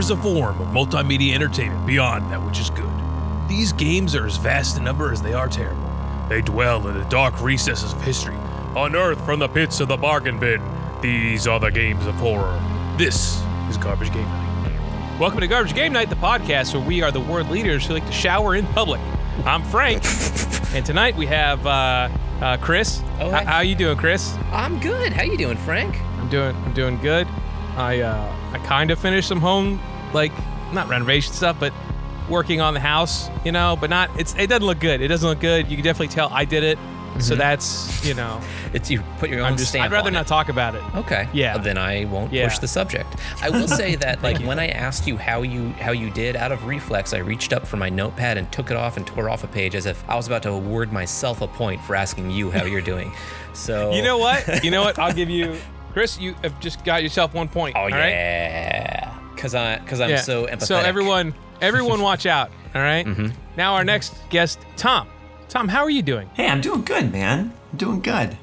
is a form of multimedia entertainment beyond that which is good. These games are as vast in number as they are terrible. They dwell in the dark recesses of history, unearthed from the pits of the bargain bin. These are the games of horror. This is Garbage Game Night. Welcome to Garbage Game Night, the podcast where we are the world leaders who like to shower in public. I'm Frank, and tonight we have uh, uh, Chris. Oh, H- hi. how you doing, Chris? I'm good. How you doing, Frank? I'm doing I'm doing good. I uh I kind of finished some home like not renovation stuff, but working on the house, you know, but not it's it doesn't look good. It doesn't look good. You can definitely tell I did it. So mm-hmm. that's, you know, It's you put your own I'm just stamp I'd rather not it. talk about it. Okay. Yeah. Then I won't Yeah. push the subject. I will say that like when I asked you how you how you did out of reflex, I reached up for my notepad and took it off and tore off a page as if I was about to award myself a point for asking you how you're doing. So You know what? You know what? I'll give you Chris, you have just got yourself one point. Oh all right? Yeah. Cause I cause I'm Yeah. so empathetic. So everyone everyone watch out. All right? Mm-hmm. Now our next guest, Tom. Tom, how are you doing? Hey, I'm doing good, man. I'm doing good.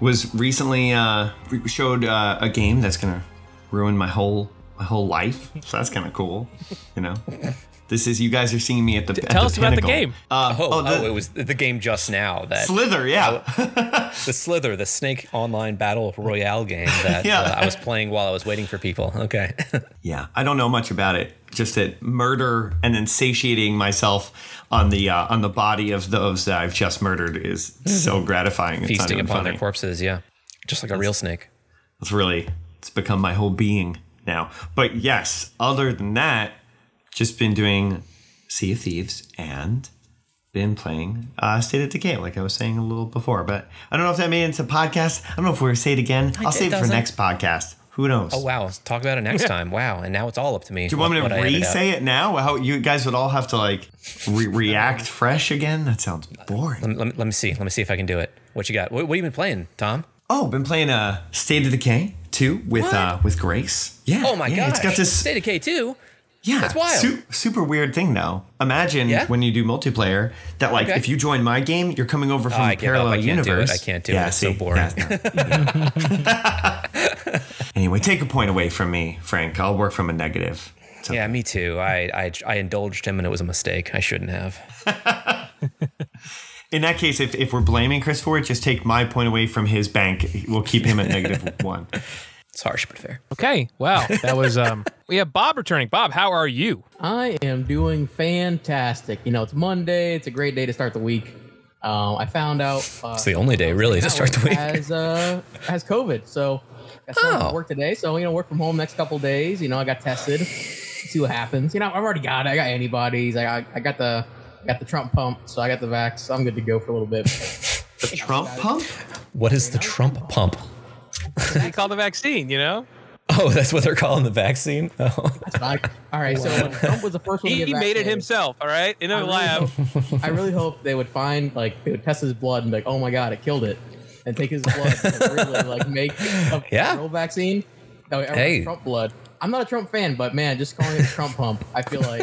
Was recently uh, showed uh, a game that's gonna ruin my whole my whole life. So that's kind of cool, you know. This is you guys are seeing me at the. at tell the us about the game. Uh, Oh, oh, the it was the game just now that Slither, yeah. the Slither, the Snake Online Battle Royale game that Yeah. uh, I was playing while I was waiting for people. Okay. Yeah, I don't know much about it. Just that murder and then satiating myself on the uh, on the body of those that I've just murdered is so gratifying. It's Feasting upon funny. their corpses, yeah. Just like a real snake. It's really it's become my whole being now. But yes, other than that, just been doing Sea of Thieves and been playing uh, State of Decay, like I was saying a little before. But I don't know if that made it into a podcast. I don't know if we're gonna say it again. I'll it save it for next podcast. Who knows? Oh wow, talk about it next time. Wow, and now it's all up to me. Do you want me to what I edit out. re-say it now? How you guys would all have to like re- react fresh again? That sounds boring. Let me, let me- let me see. Let me see if I can do it. What you got? What, what have you been playing, Tom? Oh, been playing uh, State of Decay too with uh, with Grace. Yeah. Oh my yeah, god, It's got this State of Decay two. Yeah, That's wild. su- super weird thing though. Imagine Yeah? when you do multiplayer that like Okay. if you join my game, you're coming over oh, from I a parallel I can't do it. universe. I can't do it. It's so see? boring. Yeah, no. anyway, take a point away from me, Frank. I'll work from a negative. Okay. Yeah, me too. I, I I indulged him and it was a mistake. I shouldn't have. In that case, if, if we're blaming Chris for it, just take my point away from his bank. We'll keep him at negative one. It's harsh but fair. Okay. Wow. That was um we have Bob returning. Bob, how are you? I am doing fantastic. You know, it's Monday. It's a great day to start the week. Um, I found out uh, It's the only day really to start the week. has uh, has COVID, so I started Oh. work today. So you know, work from home next couple days. You know, I got tested. See what happens. You know, I've already got it. I got antibodies. I got I got the I got the Trump pump, so I got the vax. So I'm good to go for a little bit. The Trump pump? What is the Trump pump? They call the vaccine, you know? Oh, that's what they're calling the vaccine. Oh. I, all right, so when Trump was the first one to He, get he made it himself, all right? In a I really lab. hope- I really hope they would find like they would test his blood and be like, oh my god, it killed it, and take his blood to really like make a Yeah. real vaccine. No, Hey. Trump blood. I'm not a Trump fan, but man, just calling it a Trump pump, I feel like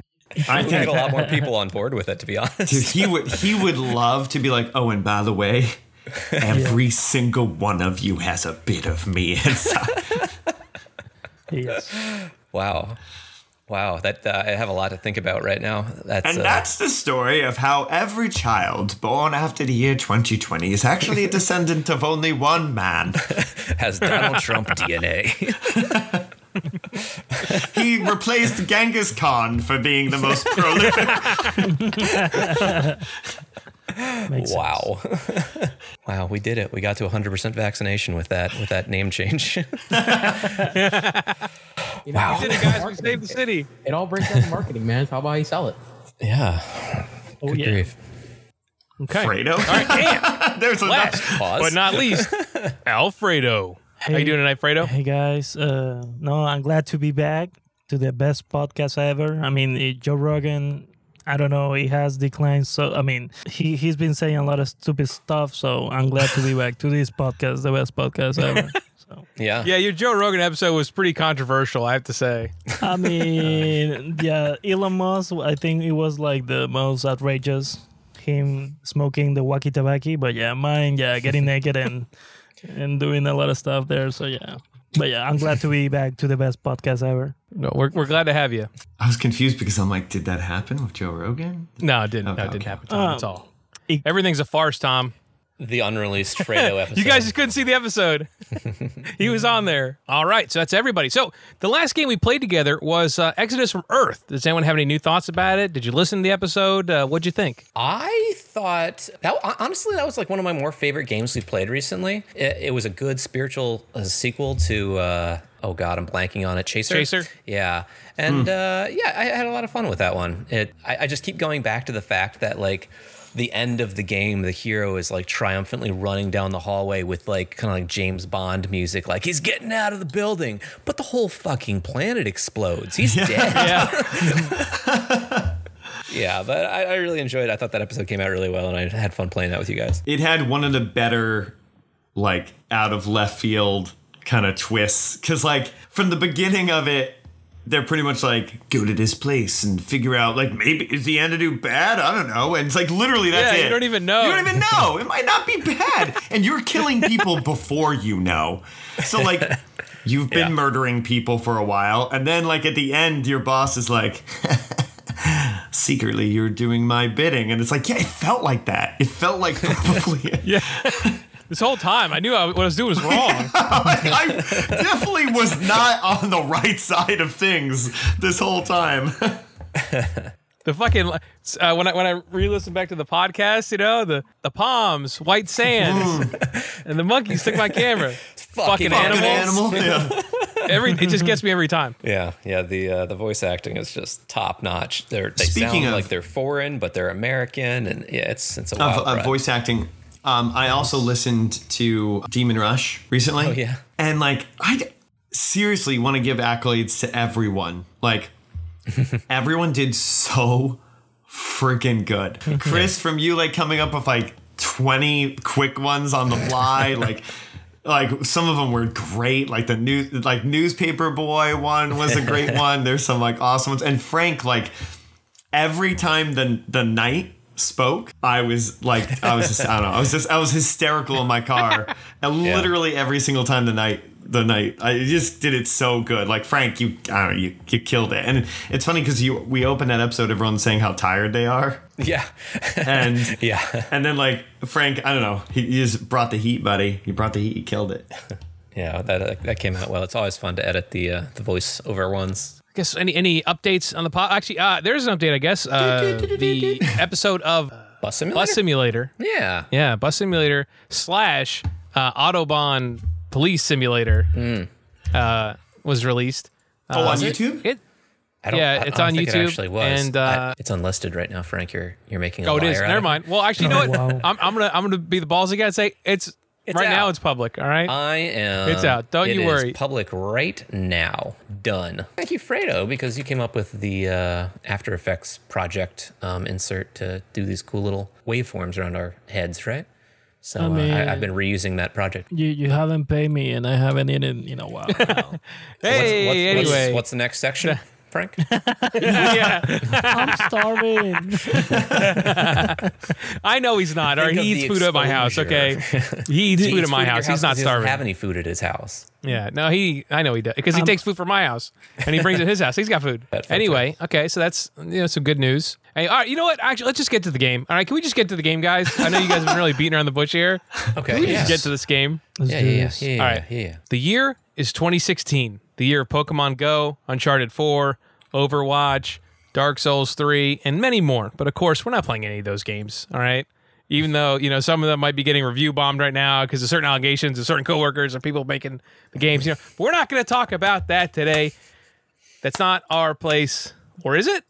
I think a lot more people on board with it, to be honest. Dude, he would he would love to be like, oh, and by the way, every single one of you has a bit of me inside. Yes. Wow. Wow, that uh, I have a lot to think about right now. That's And uh, that's the story of how every child born after the year 2020 is actually a descendant of only one man. has Donald Trump DNA. He replaced Genghis Khan for being the most prolific. Makes sense. wow. wow, we did it. We got to 100% vaccination with that with that name change. you know, Wow. it's Did it, guys? We saved the city. It all breaks down to marketing, man. It's how about how you sell it. yeah. Oh, Good yeah. grief. Okay. Fredo. All right, and There's a last Pause. but not least, Alfredo. How you doing tonight, Fredo? Hey guys, uh, no, I'm glad to be back to the best podcast ever. I mean, Joe Rogan. I don't know. He has declined. So I mean, he he's been saying a lot of stupid stuff. So I'm glad to be back to this podcast, the best podcast ever. So Yeah. Yeah, your Joe Rogan episode was pretty controversial, I have to say. I mean, yeah, Elon Musk. I think it was like the most outrageous. Him smoking the wacky tobacco, but yeah, mine, yeah, getting naked and and doing a lot of stuff there. So yeah, But yeah, I'm glad to be back to the best podcast ever. No, we're, we're glad to have you. I was confused because I'm like, did that happen with Joe Rogan? No, it didn't. no, Okay, it didn't okay. happen. Tom. Um, That's all. it- Everything's a farce, Tom. The unreleased Fredo episode. You guys just couldn't see the episode. he was on there. All right, so that's everybody. So the last game we played together was uh, Exodus from Earth. Does anyone have any new thoughts about it? Did you listen to the episode? Uh, what'd you think? I thought that honestly that was like one of my more favorite games we played recently. It, it was a good spiritual uh, sequel to uh, oh god, I'm blanking on it. Chaser. Chaser? Yeah, and uh, yeah, I had a lot of fun with that one. It I, I just keep going back to the fact that like the end of the game, the hero is like triumphantly running down the hallway with like kind of like James Bond music, like he's getting out of the building, but the whole fucking planet explodes. He's dead. Yeah. Yeah, but I, I really enjoyed it. I thought that episode came out really well, and I had fun playing that with you guys. It had one of the better, like, out of left field kind of twists. Cause, like, from the beginning of it, they're pretty much like, go to this place and figure out, like, maybe is the antidote bad? I don't know. And it's like, literally, that's Yeah, it. you don't even know. You don't even know. It might not be bad. And you're killing people before you know. So, like, you've been Yeah. murdering people for a while. And then, like, at the end, your boss is like, secretly, you're doing my bidding. And it's like, yeah, it felt like that. It felt like probably. yeah. This whole time, I knew I, what I was doing was wrong. I definitely was not on the right side of things this whole time. The fucking uh, when I when I re-listened back to the podcast, you know the the palms, white sand, and the monkeys took my camera. Fucking, Fucking Fucking animals. animal. Yeah. Every it just gets me every time. Yeah, yeah. The uh, the voice acting is just top notch. They're they Speaking sound of- like they're foreign, but they're American, and yeah, it's it's a wild of ride. voice acting. Um, I also listened to Demon Rush recently. Oh, yeah. And like, I seriously want to give accolades to everyone. Like, everyone did so freaking good. Chris, from you like coming up with like 20 quick ones on the fly, like like some of them were great. Like the new like newspaper boy one was a great one. There's some like awesome ones. And Frank, like every time the the knight spoke, I was like I was just I don't know. I was just I was hysterical in my car. And literally every single time the night the night I just did it so good. Like Frank, you I don't know, you, you killed it. And it's funny because you we opened that episode, everyone's saying how tired they are. yeah, And yeah, and then like Frank, I don't know, he, he just brought the heat, buddy. He brought the heat, he killed it. yeah. That that came out well. It's always fun to edit the uh, the voice over ones. I guess any any updates on the pod? Actually, uh, there's an update. I guess uh, the episode of Bus simulator. Bus Simulator. yeah, Yeah, Bus Simulator slash uh, Autobahn Police Simulator uh, was released. Oh, on? YouTube? It I don't, Yeah, I- I it's don't on think YouTube, It actually was, and, I- uh, it's unlisted right now, Frank. You're you're making a oh, it liar is. Never mind. Well, actually, you know Oh, what? wow. I'm, I'm gonna I'm gonna be the balls again and say it's, It's right now. It's public. All right. I am. It's out. Don't it you worry. public right now. Done. Thank you, Fredo, because you came up with the uh, After Effects project um, insert to do these cool little waveforms around our heads, right? So uh, mean- I, I've been reusing that project. You you haven't paid me, and I haven't eaten in a while. hey, what's, anyway. what's, what's the next section, Frank? yeah, I'm starving. I know he's not. Or Think of he eats the food at my house. Okay, exposure. he eats He food at eats my at your house. He's not because he doesn't starving. have any food at his house. Yeah, no, he. I know he does because he um, takes food from my house and he brings it to his house. He's got food. Pet food, Anyway, okay, so that's you know some good news. Hey, all right, you know what? Actually, let's just get to the game. All right, can we just get to the game, guys? I know you guys have been really beating around the bush here. Okay. Can we yes. just get to this game? Let's Yeah, do yeah, yeah, this. yeah, yeah, All right. yeah, yeah. The year is 2016, the year of Pokemon Go, Uncharted 4, Overwatch, Dark Souls 3, and many more. But of course, we're not playing any of those games. All right. Even though you know some of them might be getting review bombed right now because of certain allegations of certain coworkers or people making the games, you know, but we're not going to talk about that today. That's not our place, or is it?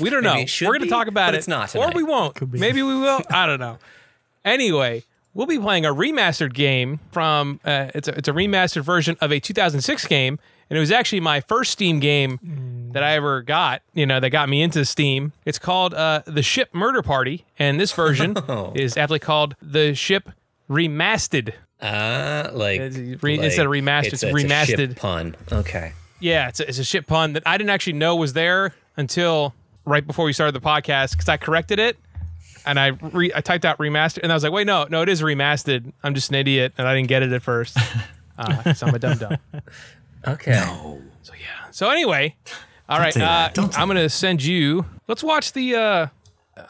We don't know. Maybe it should we're going to talk about but it, it's not or we won't. Maybe we will. I don't know. Anyway, we'll be playing a remastered game from uh, it's a, it's a remastered version of a 2006 game, and it was actually my first Steam game that I ever got. You know, that got me into Steam. It's called uh, the Ship Murder Party, and this version is aptly called the Ship Remastered. Uh, like, It's re- instead of remastered, it's a, a ship remastered. pun. Okay. Yeah, it's a, it's a ship pun that I didn't actually know was there until right before we started the podcast because I corrected it and I re- I typed out remastered and I was like, wait, no, no, it is remastered. I'm just an idiot and I didn't get it at first. Uh, 'cause I'm a dum dum. Okay. So yeah. So anyway, all right. say Uh, that. Don't say I'm gonna send you. Let's watch the. Uh,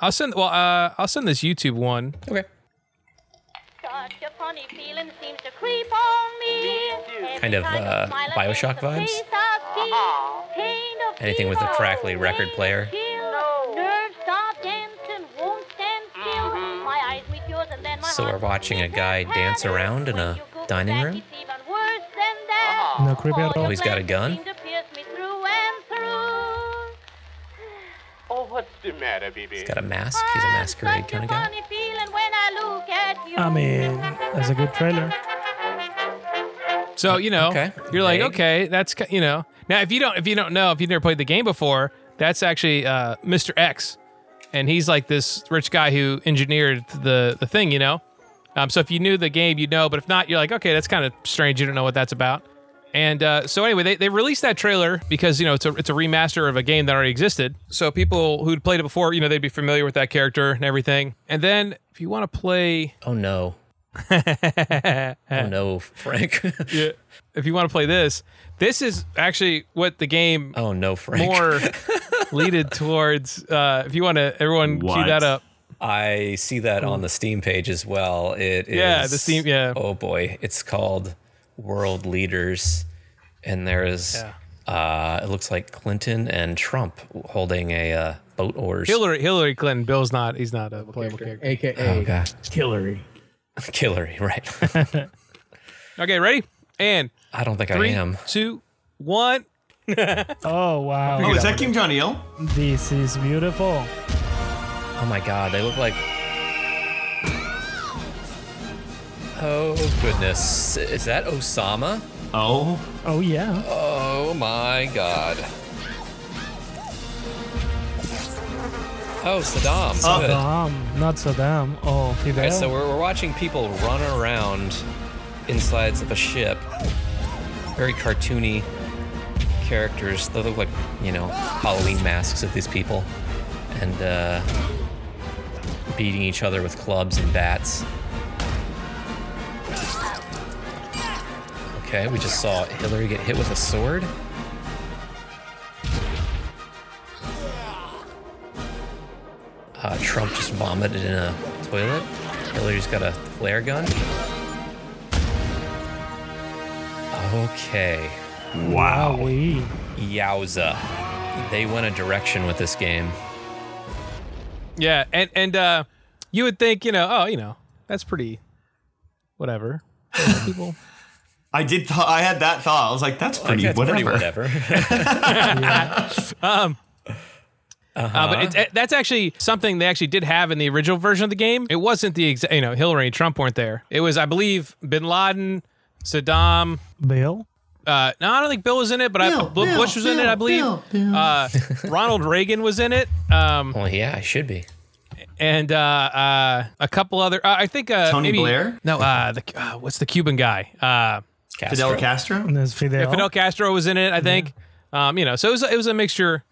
I'll send. Well, uh, I'll send this YouTube one. Okay. Such a funny feeling seems to creep on me. Kind of, uh, Bioshock vibes? face I see. Pain of Anything with a crackly record player? chill. Nerves start dancing, won't stand still. My eyes meet yours and then my So we're watching a guy dance around in a dining room? No creepy at All all. your He's got a gun? seem to pierce me through and through. Oh, what's the matter, baby? He's got a mask. He's a masquerade kind of guy. Funny feeling when I look at you. I mean, that's a good trailer. So you know, Okay. you're like, Vague. okay, that's you know. Now, if you don't, if you don't know, if you've never played the game before, that's actually uh, Mr. X, and he's like this rich guy who engineered the the thing. You know. Um, so if you knew the game, you'd know. But if not, you're like, okay, that's kind of strange. You don't know what that's about. And uh, so anyway, they, they released that trailer because you know it's a it's a remaster of a game that already existed. So people who'd played it before, you know, they'd be familiar with that character and everything. And then if you want to play, Oh no. oh no, Frank. yeah, if you want to play this, this is actually what the game oh no, Frank. more leaded towards. Uh, if you want to, everyone cue that up. I see that on the Steam page as well. It is. Yeah, the Steam- yeah. Oh boy, it's called World Leaders, and there's. Uh, it looks like Clinton and Trump holding a uh, boat oars. Hillary Hillary Clinton. Bill's not. He's not a playable character. AKA Oh, God. Hillary. Hillary, right? Okay, ready? And I don't think I am. two, one. Oh wow, Oh, is that Kim Jong Il? this is beautiful. Oh my God, they look like. Oh goodness, is that Osama? Oh, Oh yeah. Oh my God. Oh, Saddam. Oh, Good. Saddam, not Saddam. Oh, Fidel. Okay, so we're, we're watching people run around insides of a ship. Very cartoony characters. They look like, you know, Halloween masks of these people. And uh, beating each other with clubs and bats. Okay, we just saw Hillary get hit with a sword. Uh, Trump just vomited in a toilet. Hillary's got a flare gun. Okay. wow. we. Yowza. They went a direction with this game. Yeah, and and uh, you would think, you know, oh, you know, that's pretty, whatever. People. I did. Th- I had that thought. I was like, that's pretty. That's whatever. pretty whatever. Uh, but it, it- that's actually something they actually did have in the original version of the game. It wasn't the exact, you know, Hillary and Trump weren't there. It was, I believe, Bin Laden, Saddam. Bill. Uh, no, I don't think Bill was in it, but I, Bill, Bu- Bill, Bush was in it, I believe. Bill, Bill. Uh, Ronald Reagan was in it, um, well, yeah, I should be. And uh, uh, a couple other. Uh, I think uh, Tony maybe, Blair? No, uh, the, uh, what's the Cuban guy? Uh, Fidel Castro. Fidel. Yeah, Fidel Castro was in it, I think. Um, you know, so it was, it was a mixture.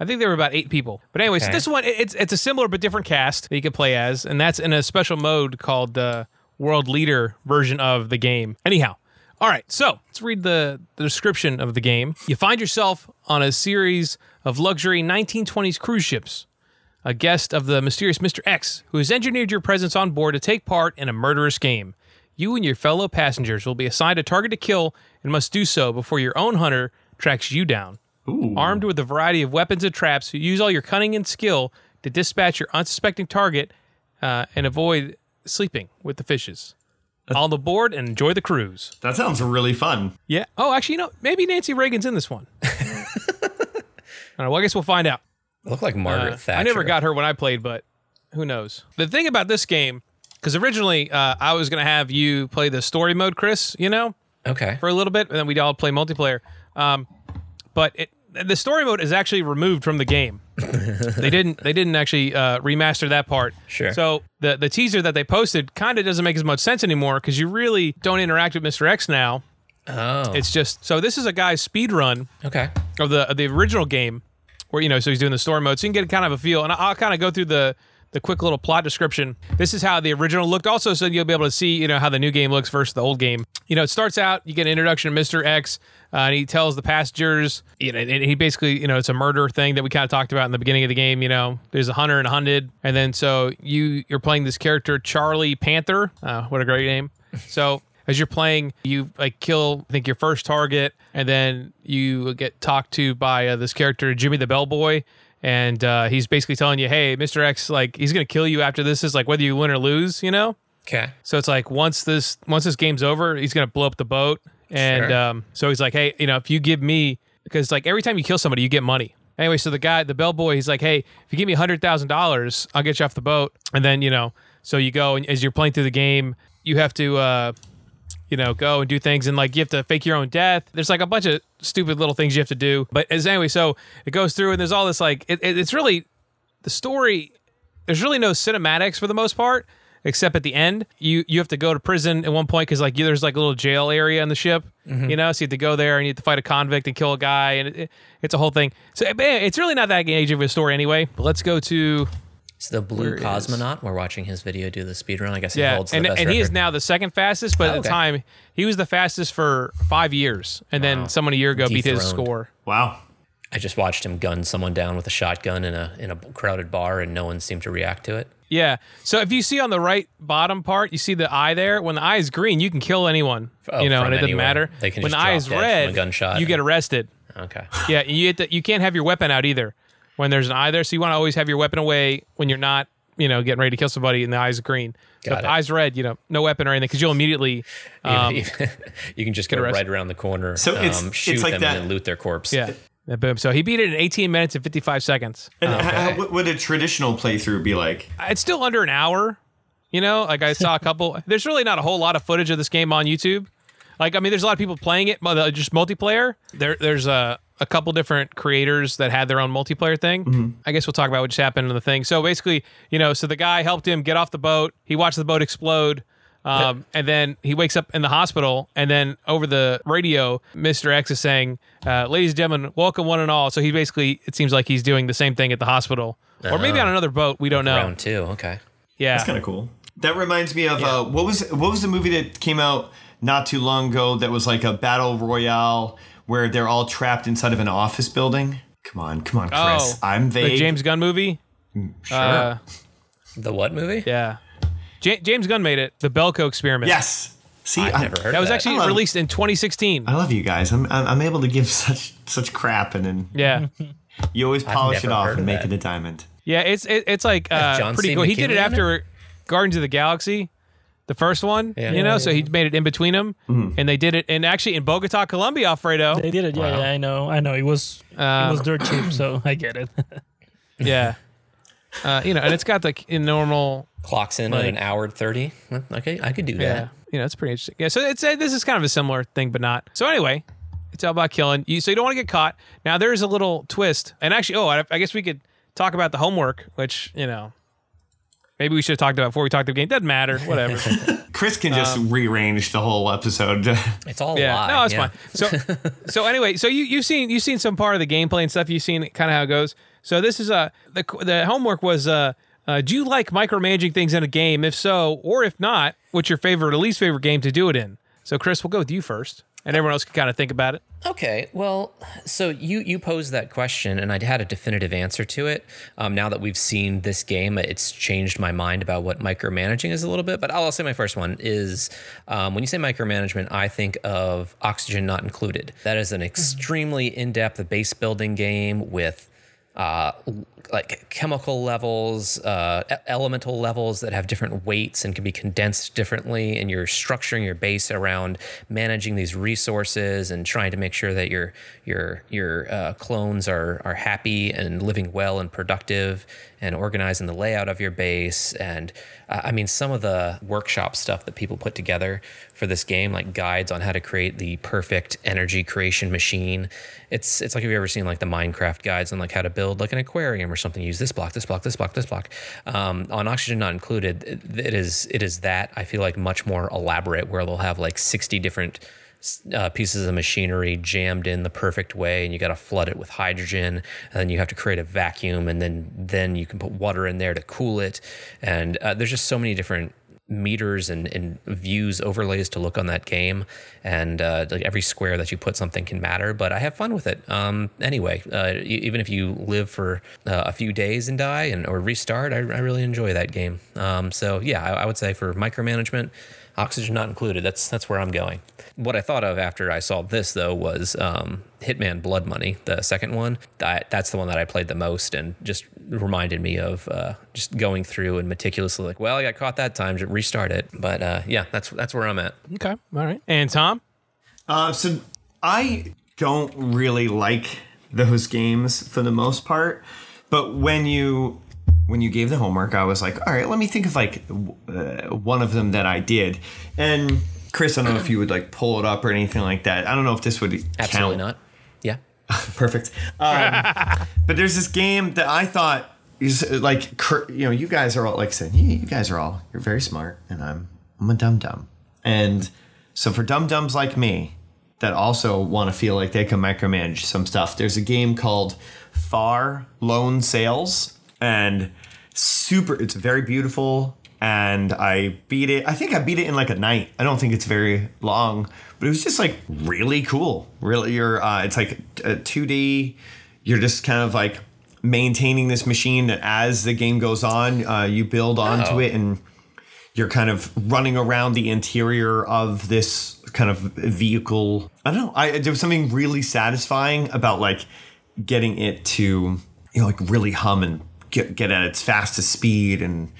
I think there were about eight people. But anyway, so this one it- it's it's a similar but different cast that you can play as, and that's in a special mode called the World Leader version of the game. Anyhow, all right. So let's read the, the description of the game. You find yourself on a series of luxury 1920s cruise ships. A guest of the mysterious Mr. X, who has engineered your presence on board to take part in a murderous game. You and your fellow passengers will be assigned a target to kill and must do so before your own hunter tracks you down. Armed with a variety of weapons and traps, you use all your cunning and skill to dispatch your unsuspecting target uh, and avoid sleeping with the fishes. On the board and enjoy the cruise. That sounds really fun. Yeah. Oh, actually, you know, maybe Nancy Reagan's in this one. All right. Well, I guess we'll find out. Look like Margaret Uh, Thatcher. I never got her when I played, but who knows? The thing about this game, because originally uh, I was going to have you play the story mode, Chris, you know, Okay. for a little bit, and then we'd all play multiplayer. Um, but it, the story mode is actually removed from the game. they didn't. They didn't actually uh, remaster that part. Sure. So the the teaser that they posted kind of doesn't make as much sense anymore because you really don't interact with Mr. X now. Oh. It's just so this is a guy's speed run okay. of the of the original game, where you know, so he's doing the story mode, so you can get kind of a feel. And I'll kind of go through the the quick little plot description. This is how the original looked. Also, so you'll be able to see, you know, how the new game looks versus the old game. You know, it starts out. You get an introduction to Mr. X, uh, and he tells the passengers, you know, and he basically, you know, it's a murder thing that we kind of talked about in the beginning of the game. You know, there's a hunter and a hunted, and then so you you're playing this character Charlie Panther. Uh, what a great name. So as you're playing, you like kill, I think your first target, and then you get talked to by uh, this character Jimmy the Bellboy, and uh, he's basically telling you, "Hey, Mr. X, like he's gonna kill you after this is like whether you win or lose, you know." Okay. So it's like once this once this game's over, he's gonna blow up the boat, and Sure. um, so he's like, "Hey, you know, if you give me because like every time you kill somebody, you get money." Anyway, so the guy, the bellboy, he's like, "Hey, if you give me hundred thousand dollars, I'll get you off the boat." And then you know, so you go and as you're playing through the game, you have to. Uh, you know, go and do things and like you have to fake your own death. There's like a bunch of stupid little things you have to do. But as anyway, so it goes through and there's all this like it, it- it's really the story. There's really no cinematics for the most part, except at the end. You you have to go to prison at one point because like you, there's like a little jail area in the ship. Mm-hmm. You know, so you have to go there and you have to fight a convict and kill a guy, and it, it- it's a whole thing. So it's really not that engaging of a story anyway. But let's go to It's the blue Where is- cosmonaut. We're watching his video do the speed run. I guess he yeah, holds and, the best and he is now the second fastest, but Oh, at the okay. time he was the fastest for five years, and then someone a year ago beat his score. Wow. I just watched him gun someone down with a shotgun in a in a crowded bar, and no one seemed to react to it. Yeah. So if you see on the right bottom part, you see the eye there. When the eye is green, you can kill anyone. Oh, you know, and it doesn't matter. They can when the just eye drop is dead a red, gunshot. you get arrested. Okay. Yeah, you have to, you can't have your weapon out either when there's an eye there. So you want to always have your weapon away when you're not, you know, getting ready to kill somebody and the eye's green. So Got if the eye's red, you know, no weapon or anything because you'll immediately, um, you can just go arrested. right around the corner, So it's- um, it's shoot like them, that- and then loot their corpse. yeah. Yeah, boom. So he beat it in 18 minutes and 55 seconds. And Um, h- how, what would a traditional playthrough be like? it's still under an hour. You know, like I saw a couple. There's really not a whole lot of footage of this game on YouTube. Like, I mean, there's a lot of people playing it, but uh, just multiplayer. There, there's a a couple different creators that had their own multiplayer thing. I guess we'll talk about what just happened in the thing. So basically, you know, so the guy helped him get off the boat. He watched the boat explode. Um, and then he wakes up in the hospital, and then over the radio, Mr. X is saying, uh, "Ladies and gentlemen, welcome one and all." So he basically, it seems like he's doing the same thing at the hospital, or maybe on another boat. We don't know. Round two. Okay. Yeah, That's kind of cool. That reminds me of uh, what was what was the movie that came out not too long ago that was like a battle royale where they're all trapped inside of an office building. Come on, come on, Chris. Oh, I'm the vague. James Gunn movie. sure. Uh, The what movie? yeah, Ja- James Gunn made it. The Belko Experiment. yes. See, I've I, never heard that was of actually love- released in 2016. I love you guys. I'm, I'm I'm able to give such such crap and then Yeah, you always polish it off and of make that. it a diamond. yeah. It's it, it's like uh, pretty C. cool. He did it McKinley in after Guardians of the Galaxy, the first one. Yeah. You know, so he made it in between them, and they did it. And actually, in Bogota, Colombia, Alfredo. They did it. Yeah, Wow. yeah, I know. I know. It was Um, it was dirt cheap, so I get it. Yeah, uh, you know, and it's got like in normal. Clocks in at an hour thirty. Okay, I could do that. Yeah, you know, it's pretty interesting. Yeah, so it's uh, this is kind of a similar thing, but not. So anyway, it's all about killing you. So you don't want to get caught. Now there is a little twist, and actually, oh, I, I guess we could talk about the homework, which you know, maybe we should have talked about before we talked the game. Doesn't matter, whatever. Chris can just rearrange the whole episode. It's all yeah, live. no, it's yeah. fine. So, so anyway, so you you've seen you've seen some part of the gameplay and stuff. You've seen kind of how it goes. So this is uh, the the homework was uh, uh, do you like micromanaging things in a game? If so, or if not, what's your favorite or least favorite game to do it in? So Chris, we'll go with you first, and everyone else can kind of think about it. Okay, well, so you you posed that question, and I had a definitive answer to it. Um, now that we've seen this game, it's changed my mind about what micromanaging is a little bit. But I'll say my first one is um, when you say micromanagement, I think of Oxygen Not Included. That is an extremely in depth base building game with uh, like chemical levels, uh, elemental levels that have different weights and can be condensed differently, and you're structuring your base around managing these resources and trying to make sure that your your your uh, clones are are happy and living well and productive, and organizing the layout of your base. And I mean, some of the workshop stuff that people put together for this game, like guides on how to create the perfect energy creation machine. It's it's like have you ever seen like the Minecraft guides on like how to build like an aquarium or something? Use this block, this block, this block, this block. Um, on Oxygen Not Included, it, it is it is that I feel like much more elaborate, where they'll have like sixty different uh, pieces of machinery jammed in the perfect way, and you got to flood it with hydrogen, and then you have to create a vacuum, and then then you can put water in there to cool it, and uh, there's just so many different meters and, and views overlays to look on that game and uh, like every square that you put something can matter but i have fun with it. Um, anyway uh, even if you live for uh, a few days and die and or restart i, I really enjoy that game. Um, so yeah I, I would say for micromanagement oxygen not included. That's that's where i'm going what i thought of after i saw this though was um, hitman blood money the second one that, that's the one that i played the most and just reminded me of uh, just going through and meticulously like well i got caught that time to restart it but uh, yeah that's that's where i'm at Okay. All right. And Tom? Uh, so I don't really like those games for the most part, but when you when you gave the homework, I was like, all right, let me think of like uh, one of them that I did. And Chris, I don't know if you would like pull it up or anything like that. I don't know if this would absolutely count. not yeah Perfect. Um, but there's this game that I thought is like, you know, you guys are all like I said, you, you guys are all you're very smart, and I'm I'm a dum dum, and so for dum dums like me that also want to feel like they can micromanage some stuff, there's a game called Far Lone Sails, and super. It's very beautiful. And I beat it. I think I beat it in like a night. I don't think it's very long, but it was just like really cool. Really, you're. Uh, it's like a 2D. You're just kind of like maintaining this machine that as the game goes on. Uh, you build onto Oh. it, and you're kind of running around the interior of this kind of vehicle. I don't know. I there was something really satisfying about like getting it to you know like really hum and get get at its fastest speed and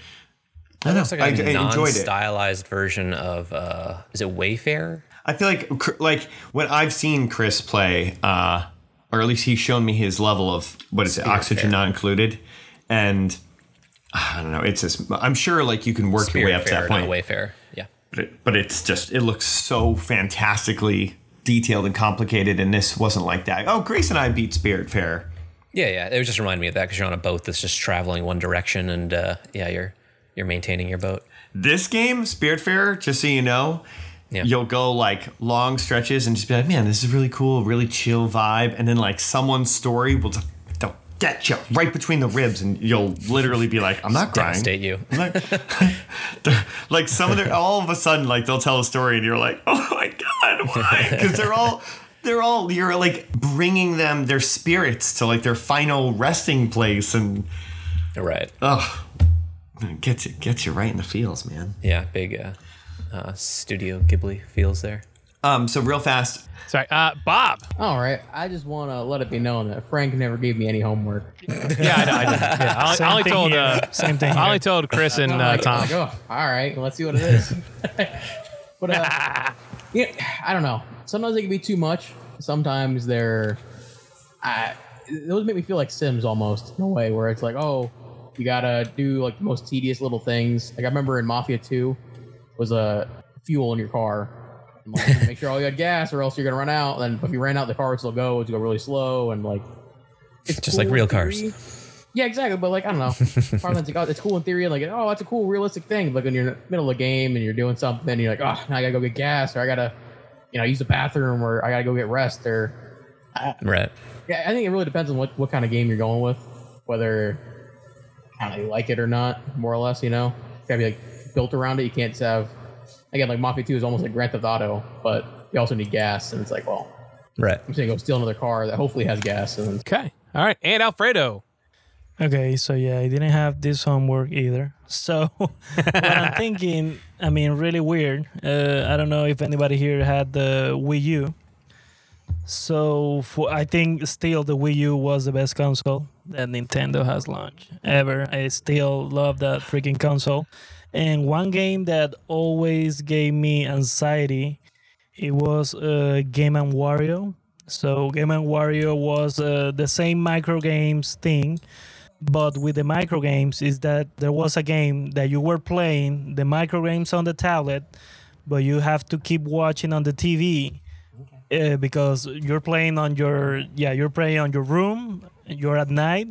I don't Looks like a I, I enjoyed it. non-stylized version of uh, is it Wayfair? I feel like cr- like when I've seen Chris play, uh, or at least he's shown me his level of what is it, oxygen not included, and I don't know. It's just I'm sure like you can work your way up to that point. not Wayfair. Yeah. but, it, but it's just it looks so fantastically detailed and complicated and this wasn't like that oh grace and i beat spirit fair Yeah, yeah. It just reminded me of that because you're on a boat that's just traveling one direction, and uh, yeah, you're you're maintaining your boat. this game spirit fair just so you know Yeah. you'll go like long stretches and just be like man this is really cool really chill vibe and then like someone's story will just they'll get you right between the ribs and you'll literally be like i'm not crying Devastate you. like, like some of their all of a sudden like they'll tell a story and you're like oh my god why because they're all they're all you're like bringing them their spirits to like their final resting place and Right. oh gets you gets you right in the feels man Yeah. Big uh, uh, Studio Ghibli feels there. um so real fast Sorry. Uh, Bob. All right. I just want to let it be known that Frank never gave me any homework. Yeah, I, know, I, did. Yeah, I, only- Same I only thing told here. uh, Same thing I only here. told Chris and uh, Like, Tom. like, oh, all right. Well, let's see what it is. but uh, yeah, I don't know. Sometimes they can be too much. Sometimes they're. I, those make me feel like Sims almost in a way, where it's like, oh, you gotta do like the most tedious little things. Like I remember in Mafia Two, was a fuel in your car. And, like, make sure all you had gas, or else you're gonna run out. And if you ran out, the car would still go. It would go really slow, and like it's Just like real cars. Yeah, exactly. But like, I don't know. Part of it's like, oh, it's cool in theory, and like, oh, that's a cool, realistic thing. But when you're in the middle of a game and you're doing something, and you're like, oh, now I gotta go get gas, or I gotta, you know, use the bathroom, or I gotta go get rest, or Right. yeah, I think it really depends on what what kind of game you're going with, whether kind of you like it or not, more or less. You know, it's gotta be like built around it. You can't just have again like Mafia Two is almost like Grand Theft Auto, but you also need gas, and it's like, well, Right. I'm saying go steal another car that hopefully has gas, and Okay. All right. And Alfredo. Okay, so yeah, I didn't have this homework either. So what I'm thinking, I mean, really weird. Uh, I don't know if anybody here had the Wii U. So for I think still the Wii U was the best console that Nintendo has launched ever. I still love that freaking console. And one game that always gave me anxiety, it was uh, Game and Wario. So Game and Wario was uh, the same micro games thing, but with the micro games is that there was a game that you were playing the micro games on the tablet, but you have to keep watching on the TV uh, because you're playing on your yeah you're playing on your room. You're at night,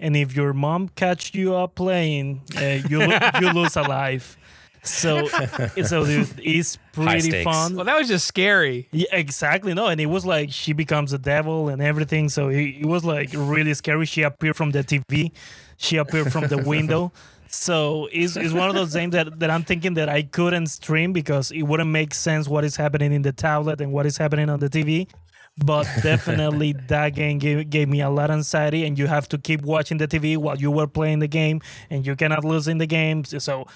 and if your mom catch you up playing, uh, you lo- you lose a life. So, so dude, it's pretty fun. Well, that was just scary. Yeah, exactly. No, and it was like she becomes a devil and everything. So it, it was like really scary. She appeared from the TV. She appeared from the window. So it's, it's one of those things that, that I'm thinking that I couldn't stream because it wouldn't make sense what is happening in the tablet and what is happening on the TV. But definitely that game gave, gave me a lot of anxiety and you have to keep watching the TV while you were playing the game and you cannot lose in the game. So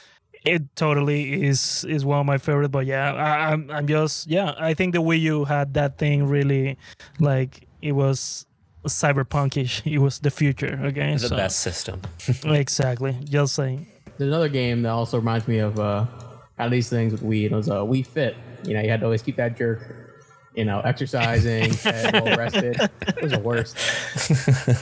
it totally is is one of my favorite. But yeah, I, I'm I'm just yeah. I think the Wii U had that thing really, like it was cyberpunkish. It was the future. Okay, The so- best system. exactly. Just saying. There's another game that also reminds me of uh, kind of these things with Wii. It was uh, Wii Fit. You know, you had to always keep that jerk, you know, exercising, fed, well rested. It was the worst.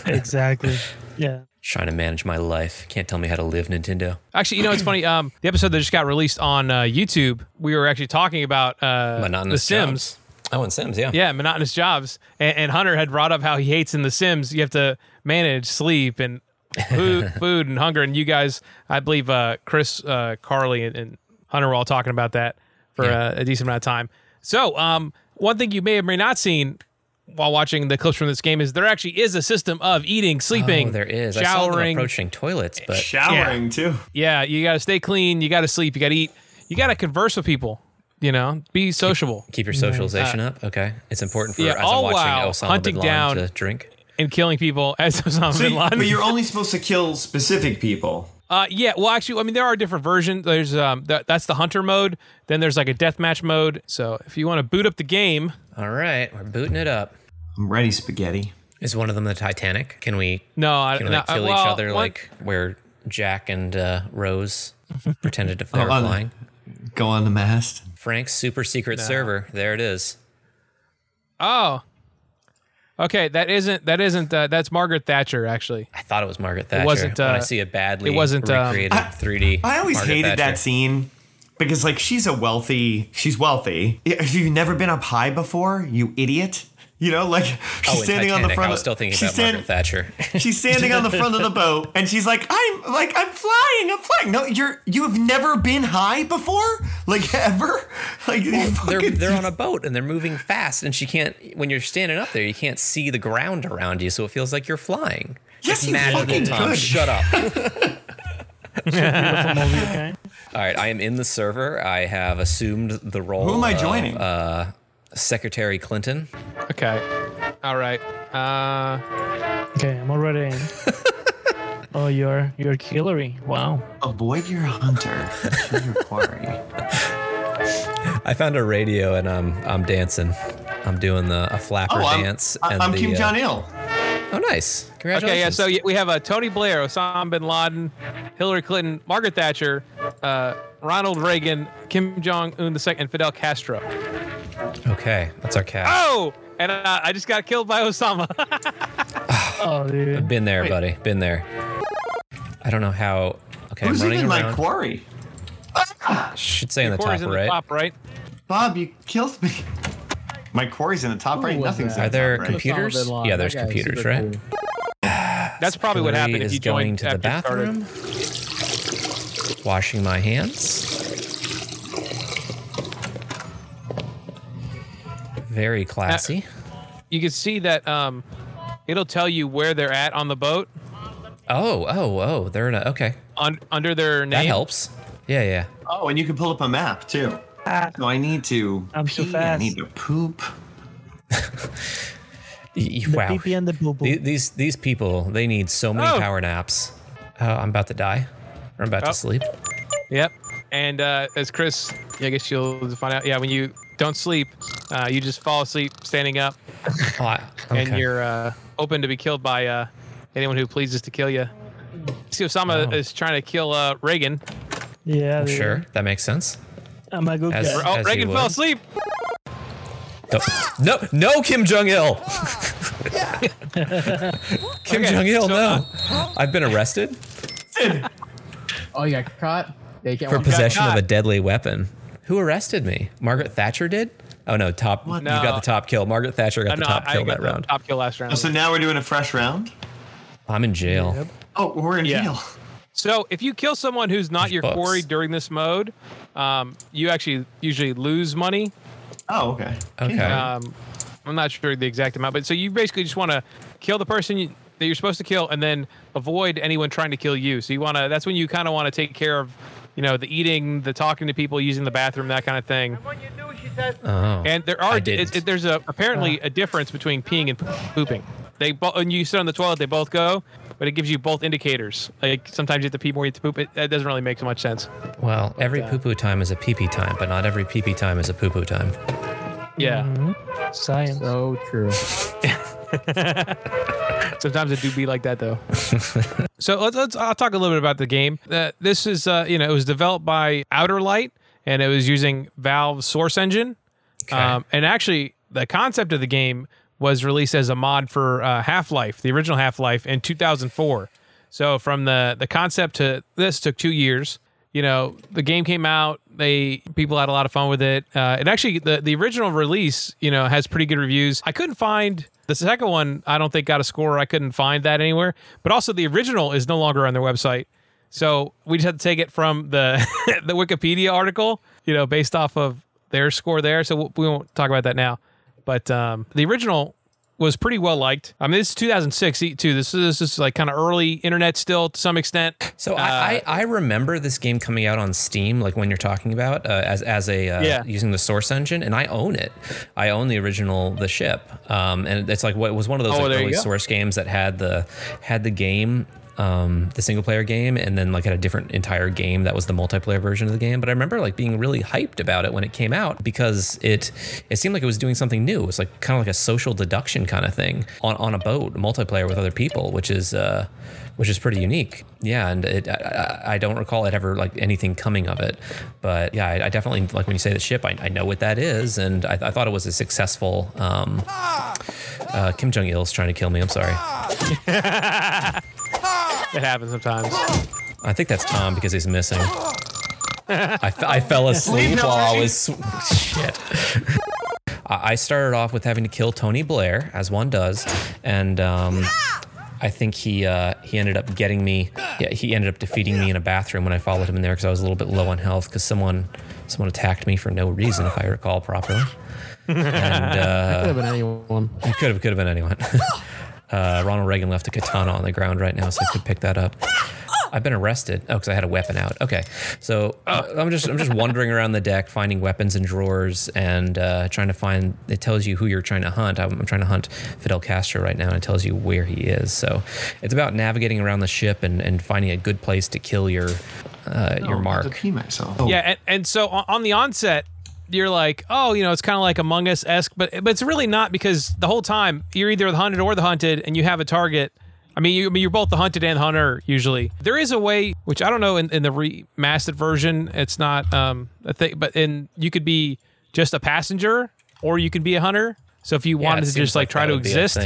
Exactly. yeah. Trying to manage my life. Can't tell me how to live, Nintendo. Actually, you know, it's funny. Um, the episode that just got released on uh, YouTube, we were actually talking about uh, Monotonous The Sims. jobs. Oh, and Sims, yeah. Yeah, monotonous jobs. And, and Hunter had brought up how he hates in The Sims. You have to manage sleep and food, food and hunger. And you guys, I believe, uh, Chris, uh, Carly, and, and Hunter were all talking about that for Yeah. uh, a decent amount of time. So, um, one thing you may or may not seen while watching the clips from this game is there actually is a system of eating, sleeping, Oh, there is. I saw showering. approaching toilets, but Showering too. Yeah, you got to stay clean. You got to sleep. You got to eat. You got to converse with people. You know, be sociable keep your socialization up. Okay, it's important for Yeah, as all I'm watching while Osama hunting bin Laden down- to drink. and killing people as Osama So, bin Laden. but you're only supposed to kill specific people. Uh, yeah. Well, actually, I mean, there are different versions. There's um, that, that's the hunter mode. Then there's like a deathmatch mode. So if you want to boot up the game, All right, we're booting it up. I'm ready, spaghetti. Is one of them the Titanic? Can we no, I can we no, like, kill well, each other one- like where Jack and uh, Rose pretended to they were on- flying? Go on the mast. Frank's super secret server. There it is. Oh, okay. That isn't that isn't uh, that's Margaret Thatcher actually. I thought it was Margaret Thatcher. It wasn't, when I uh, see a badly it wasn't, um, recreated 3D. I always Margaret hated Thatcher. that scene because, like, she's a wealthy. She's wealthy. If you've never been up high before, you idiot. You know, like she's Oh, in standing on the Titanic, front. I was still thinking she's about stand- Margaret Thatcher. She's standing on the front of the boat, and she's like, "I'm like, I'm flying, I'm flying." No, you're you have never been high before, like ever. Like you they're fucking- they're on a boat and they're moving fast, and she can't. When you're standing up there, you can't see the ground around you, so it feels like you're flying. Yes, It's you magical, fucking Tom. could. Shut up. Movie, okay? All right, I am in the server. I have assumed the role. Who am I of, joining? uh, Secretary Clinton. Okay. All right. Uh, Okay, I'm already in. oh, you're you're Hillary. Wow. Avoid your hunter. Show your quarry. I found a radio and I'm I'm dancing. I'm doing the a flapper Oh, I'm, dance. I- and I'm the, Kim uh, Jong Il. Oh, nice. Congratulations. okay. Yeah. So we have uh, Tony Blair, Osama bin Laden, Hillary Clinton, Margaret Thatcher, uh, Ronald Reagan, Kim Jong Un II, and Fidel Castro. Okay, that's our cast. Oh, and uh, I just got killed by Osama. Oh, dude. Been there, Wait. buddy. Been there. I don't know how. Okay, Who's I'm running even my quarry? Should say in the Quarry's top in right. the top right. Bob, you killed me. My quarry's in the top right. was Nothing's that? in Are the there top right. computers? Osama. Yeah, there's That guy computers, super right? cool. That's probably what Hillary happened if is you going joined to the after it started. bathroom. Washing my hands. Very classy. You can see that um, it'll tell you where they're at on the boat Oh, oh, oh! They're in a okay. un- under their name. That helps. Yeah, yeah. Oh, and you can pull up a map too. So I need to. I'm so pee, I need to poop. Y- y- The wow. pee and the boo boo. The- These these people they need so many Oh. power naps. Oh, I'm about to die. Or I'm about Oh. to sleep. Yep. And uh, as Chris, I guess you'll find out. Yeah, when you don't sleep, uh, you just fall asleep standing up, I- and you're uh, open to be killed by uh, anyone who pleases to kill you. See, Osama Oh. is trying to kill uh, Reagan. yeah, dude. sure that makes sense. I'm a good As- guy. Oh, As Reagan fell asleep. No, no, no Kim Jong Il. Kim Okay, Jong Il, so, no. I've been arrested Oh, you got caught? Yeah, you can't for possession of a deadly weapon. Who arrested me? Margaret Thatcher did. Oh no, top. You No. got the top kill. Margaret Thatcher got Uh, the no, top I kill got that the round. top kill last round. Oh, so now we're doing a fresh round. I'm in jail. Oh, we're in Yeah. jail. So if you kill someone who's not There's your books. quarry during this mode, um, you actually usually lose money. Oh, okay. Okay. Um, I'm not sure the exact amount, but so you basically just want to kill the person you, that you're supposed to kill, and then avoid anyone trying to kill you. So you want to. That's when you kind of want to take care of, you know, the eating, the talking to people, using the bathroom, that kind of thing. When you do, she says, Oh. And there I are didn't. it, it, there's a apparently a difference between peeing and pooping. They bo- when you sit on the toilet, they both go, but it gives you both indicators. Like sometimes you have to pee more, you have to poop. It, that doesn't really make so much sense. Well, every poo poo time is a pee pee time, but not every pee pee time is a poo poo time. Yeah. Mm-hmm. Science. So true. Sometimes it do be like that though. so let's, let's I'll talk a little bit about the game. Uh, this is uh, you know it was developed by Outerlight and it was using Valve's Source Engine. Um, and actually, the concept of the game was released as a mod for uh, Half Life, the original Half Life, in 2004. So from the the concept to this took two years. You know, the game came out. They people had a lot of fun with it. Uh, and actually, the the original release, you know, has pretty good reviews. I couldn't find the second one. I don't think got a score. I couldn't find that anywhere. But also, the original is no longer on their website. So we just had to take it from the the Wikipedia article, you know, based off of their score there. So we won't talk about that now. But um, the original was pretty well liked. I mean, this is 2006 too. This is, this is like kind of early internet still to some extent. So Uh, I, I I remember this game coming out on Steam, like when you're talking about uh, as as a uh, Yeah. using the Source engine, and I own it. I own the original The Ship, um, and it's like what it was one of those Oh, like, early. Source games that had the had the game. Um, the single player game, and then like had a different entire game that was the multiplayer version of the game. But I remember like being really hyped about it when it came out because it it seemed like it was doing something new. It was like kind of like a social deduction kind of thing on, on a boat, multiplayer with other people, which is uh, which is pretty unique. Yeah, and it, I, I- I don't recall it ever like anything coming of it, but yeah, I, I definitely like when you say the ship, I, I know what that is, and I, I thought it was a successful. Um, uh, Kim Jong Il's trying to kill me. I'm sorry. It happens sometimes. I think that's Tom because he's missing. I, f- I fell asleep while I was shit. I I started off with having to kill Tony Blair, as one does, and um, I think he uh, he ended up getting me. Yeah, he ended up defeating me in a bathroom when I followed him in there because I was a little bit low on health because someone someone attacked me for no reason, if I recall properly. And uh, Could have been anyone. it could have could have been anyone. Uh, Ronald Reagan left a katana on the ground right now, so I could pick that up. I've been arrested. Oh, because I had a weapon out. Okay, so uh, I'm just I'm just wandering around the deck, finding weapons in drawers, and uh, trying to find. It tells you who you're trying to hunt. I'm, I'm trying to hunt Fidel Castro right now, and it tells you where he is. So it's about navigating around the ship and, and finding a good place to kill your uh, your Oh, I have mark. To pee myself. Yeah, and, and so on, on the onset, you're like, oh, you know, it's kind of like Among Us esque, but but it's really not because the whole time you're either the hunted or the hunted, and you have a target. I mean, you, I mean, you're both the hunted and the hunter usually. There is a way, which I don't know in, in the remastered version, it's not um, a thing, but in you could be just a passenger or you could be a hunter. So if you Yeah, wanted to just like try to would be a exist,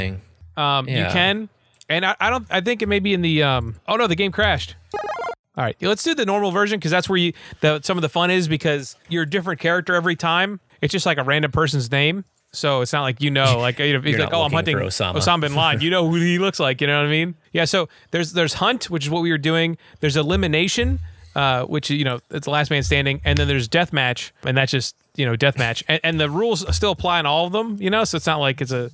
um, you can. And I, I don't. I think it may be in the. Um, oh no, the game crashed. All right, let's do the normal version because that's where you the some of the fun is because you're a different character every time. It's just like a random person's name, so it's not like you know, like you know, he's like, oh, I'm hunting for Osama." bin Laden. You know who he looks like. You know what I mean? Yeah. So there's there's hunt, which is what we were doing. There's elimination, uh, which you know it's the last man standing, and then there's death match, and that's just you know death match, and, and the rules still apply in all of them. You know, so it's not like it's a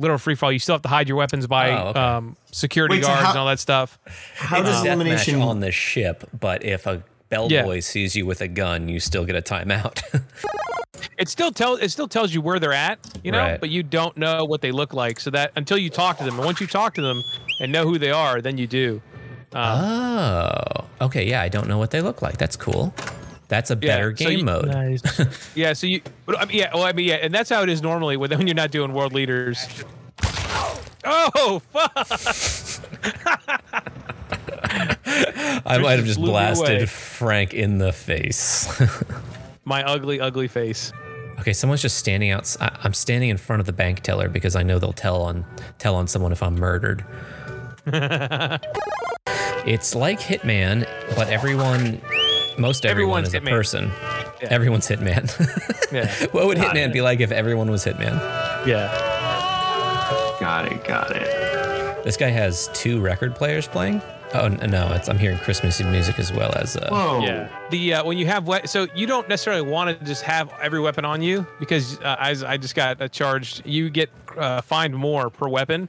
literal free fall. You still have to hide your weapons by Oh, okay. um, security Wait, so guards how- and all that stuff. How It's does a death elimination? on the ship, but if a bellboy sees you with a gun, you still get a timeout. it still tells it still tells you where they're at, you know, Right. but you don't know what they look like. So that until you talk to them, and once you talk to them and know who they are, then you do. oh, okay. Yeah, I don't know what they look like. That's cool. That's a better so game you- mode. Nice. Yeah. So you, but, I mean, yeah. Well, I mean, yeah, and that's how it is normally when when you're not doing world leaders. Oh fuck! I might have just just blew me away. blasted Frank in the face. My ugly, ugly face. okay, someone's just standing out. I'm standing in front of the bank teller because I know they'll tell on tell on someone if I'm murdered. it's like Hitman, but everyone, most everyone Everyone's is a Hitman. person. Everyone's Hitman. Yeah. what would Hitman be like if everyone was Hitman? Yeah. Got it. Got it. This guy has two record players playing. Oh no, it's I'm hearing Christmas music as well as. Uh, Whoa. Yeah. The uh, when you have we- so you don't necessarily want to just have every weapon on you because uh, as I just got uh, charged, you get uh, fined more per weapon.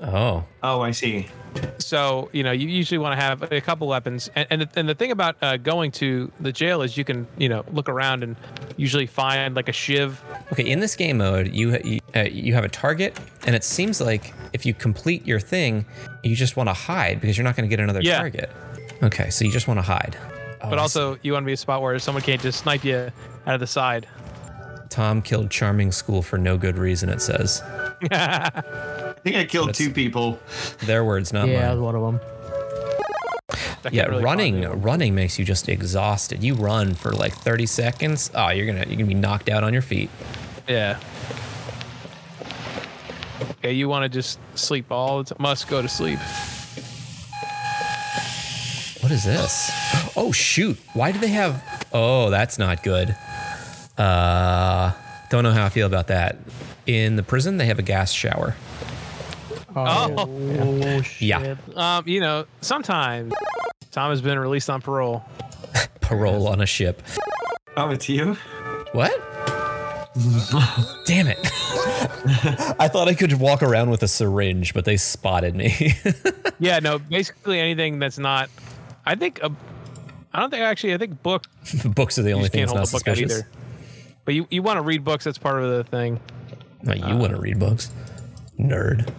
Oh, Oh, I see. So you know you usually want to have a couple weapons, and and the, and the thing about uh, going to the jail is you can you know look around and usually find like a shiv. okay. In this game mode, you you, uh, you have a target, and it seems like if you complete your thing, you just want to hide because you're not going to get another Yeah. target. Okay, so you just want to hide. Oh, But also, you want to be a spot where someone can't just snipe you out of the side. Tom killed Charming School for no good reason. It says think I killed two people. their words, not Yeah, mine. was one of them. That Yeah, really running running makes you just exhausted. You run for like 30 seconds. Oh, you're gonna you're gonna be knocked out on your feet. Yeah. Okay, you want to just sleep all the time. Must go to sleep. What is this? Oh shoot! Why do they have? Oh, that's not good. Uh, don't know how I feel about that. In the prison, they have a gas shower. Oh, Oh, shit. Yeah. um, you know, sometimes Tom has been released on parole. Parole on a ship. Oh, it's you? What? Damn it! I thought I could walk around with a syringe, but they spotted me. Yeah, no, basically anything that's not. I think. Uh, I don't think actually. I think book. Books are the only thing that's not book out suspicious. either. But you, you want to read books. That's part of the thing. No, you want to read books, nerd.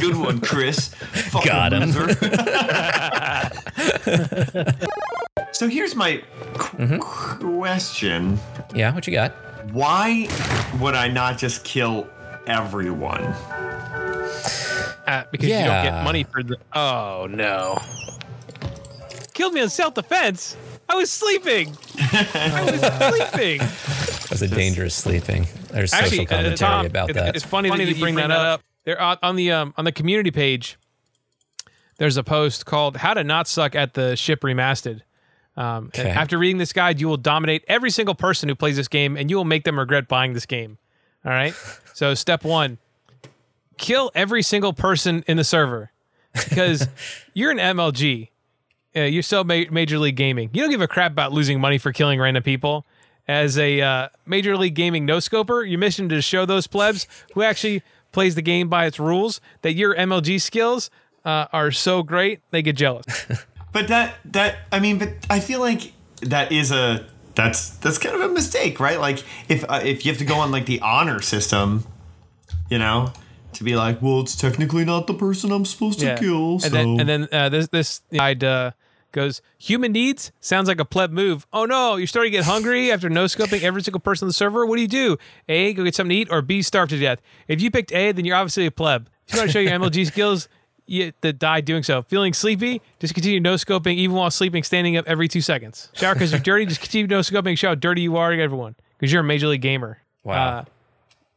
Good one, Chris. Fucking Got him. loser. so here's my qu- question. Yeah, what you got? Why would I not just kill everyone? Uh, because you don't get money for the. Oh no! Killed me in self defense. I was sleeping. I was sleeping. That's a dangerous sleeping. There's Actually, uh, commentary Tom, about it- that. It's funny, that, you bring, that up. There on, on the um, on the community page. There's a post called "How to Not Suck at the Ship Remastered." Um, and Okay. after reading this guide, you will dominate every single person who plays this game, and you will make them regret buying this game. All right. so step one: kill every single person in the server because you're an MLG. Uh, you're so ma- major league gaming. You don't give a crap about losing money for killing random people. As a uh, major league gaming no scoper, your mission is to show those plebs who actually plays the game by its rules that your MLG skills uh, are so great they get jealous. But that that I mean, but I feel like that is a that's that's kind of a mistake, right? Like if uh, if you have to go on like the honor system, you know, to be like, well, it's technically not the person I'm supposed to kill. So And then, and then uh, this this guide uh, goes human needs sounds like a pleb move. Oh no, you're starting to get hungry after no scoping every single person on the server. What do you do? A, go get something to eat, or B, starve to death. If you picked A, then you're obviously a pleb. If you want to show your MLG skills, you to die doing so. Feeling sleepy? Just continue no scoping even while sleeping, standing up every two seconds. Shower because you're dirty. Just continue no scoping. Show how dirty you are to everyone because you're a major league gamer. Wow. Uh,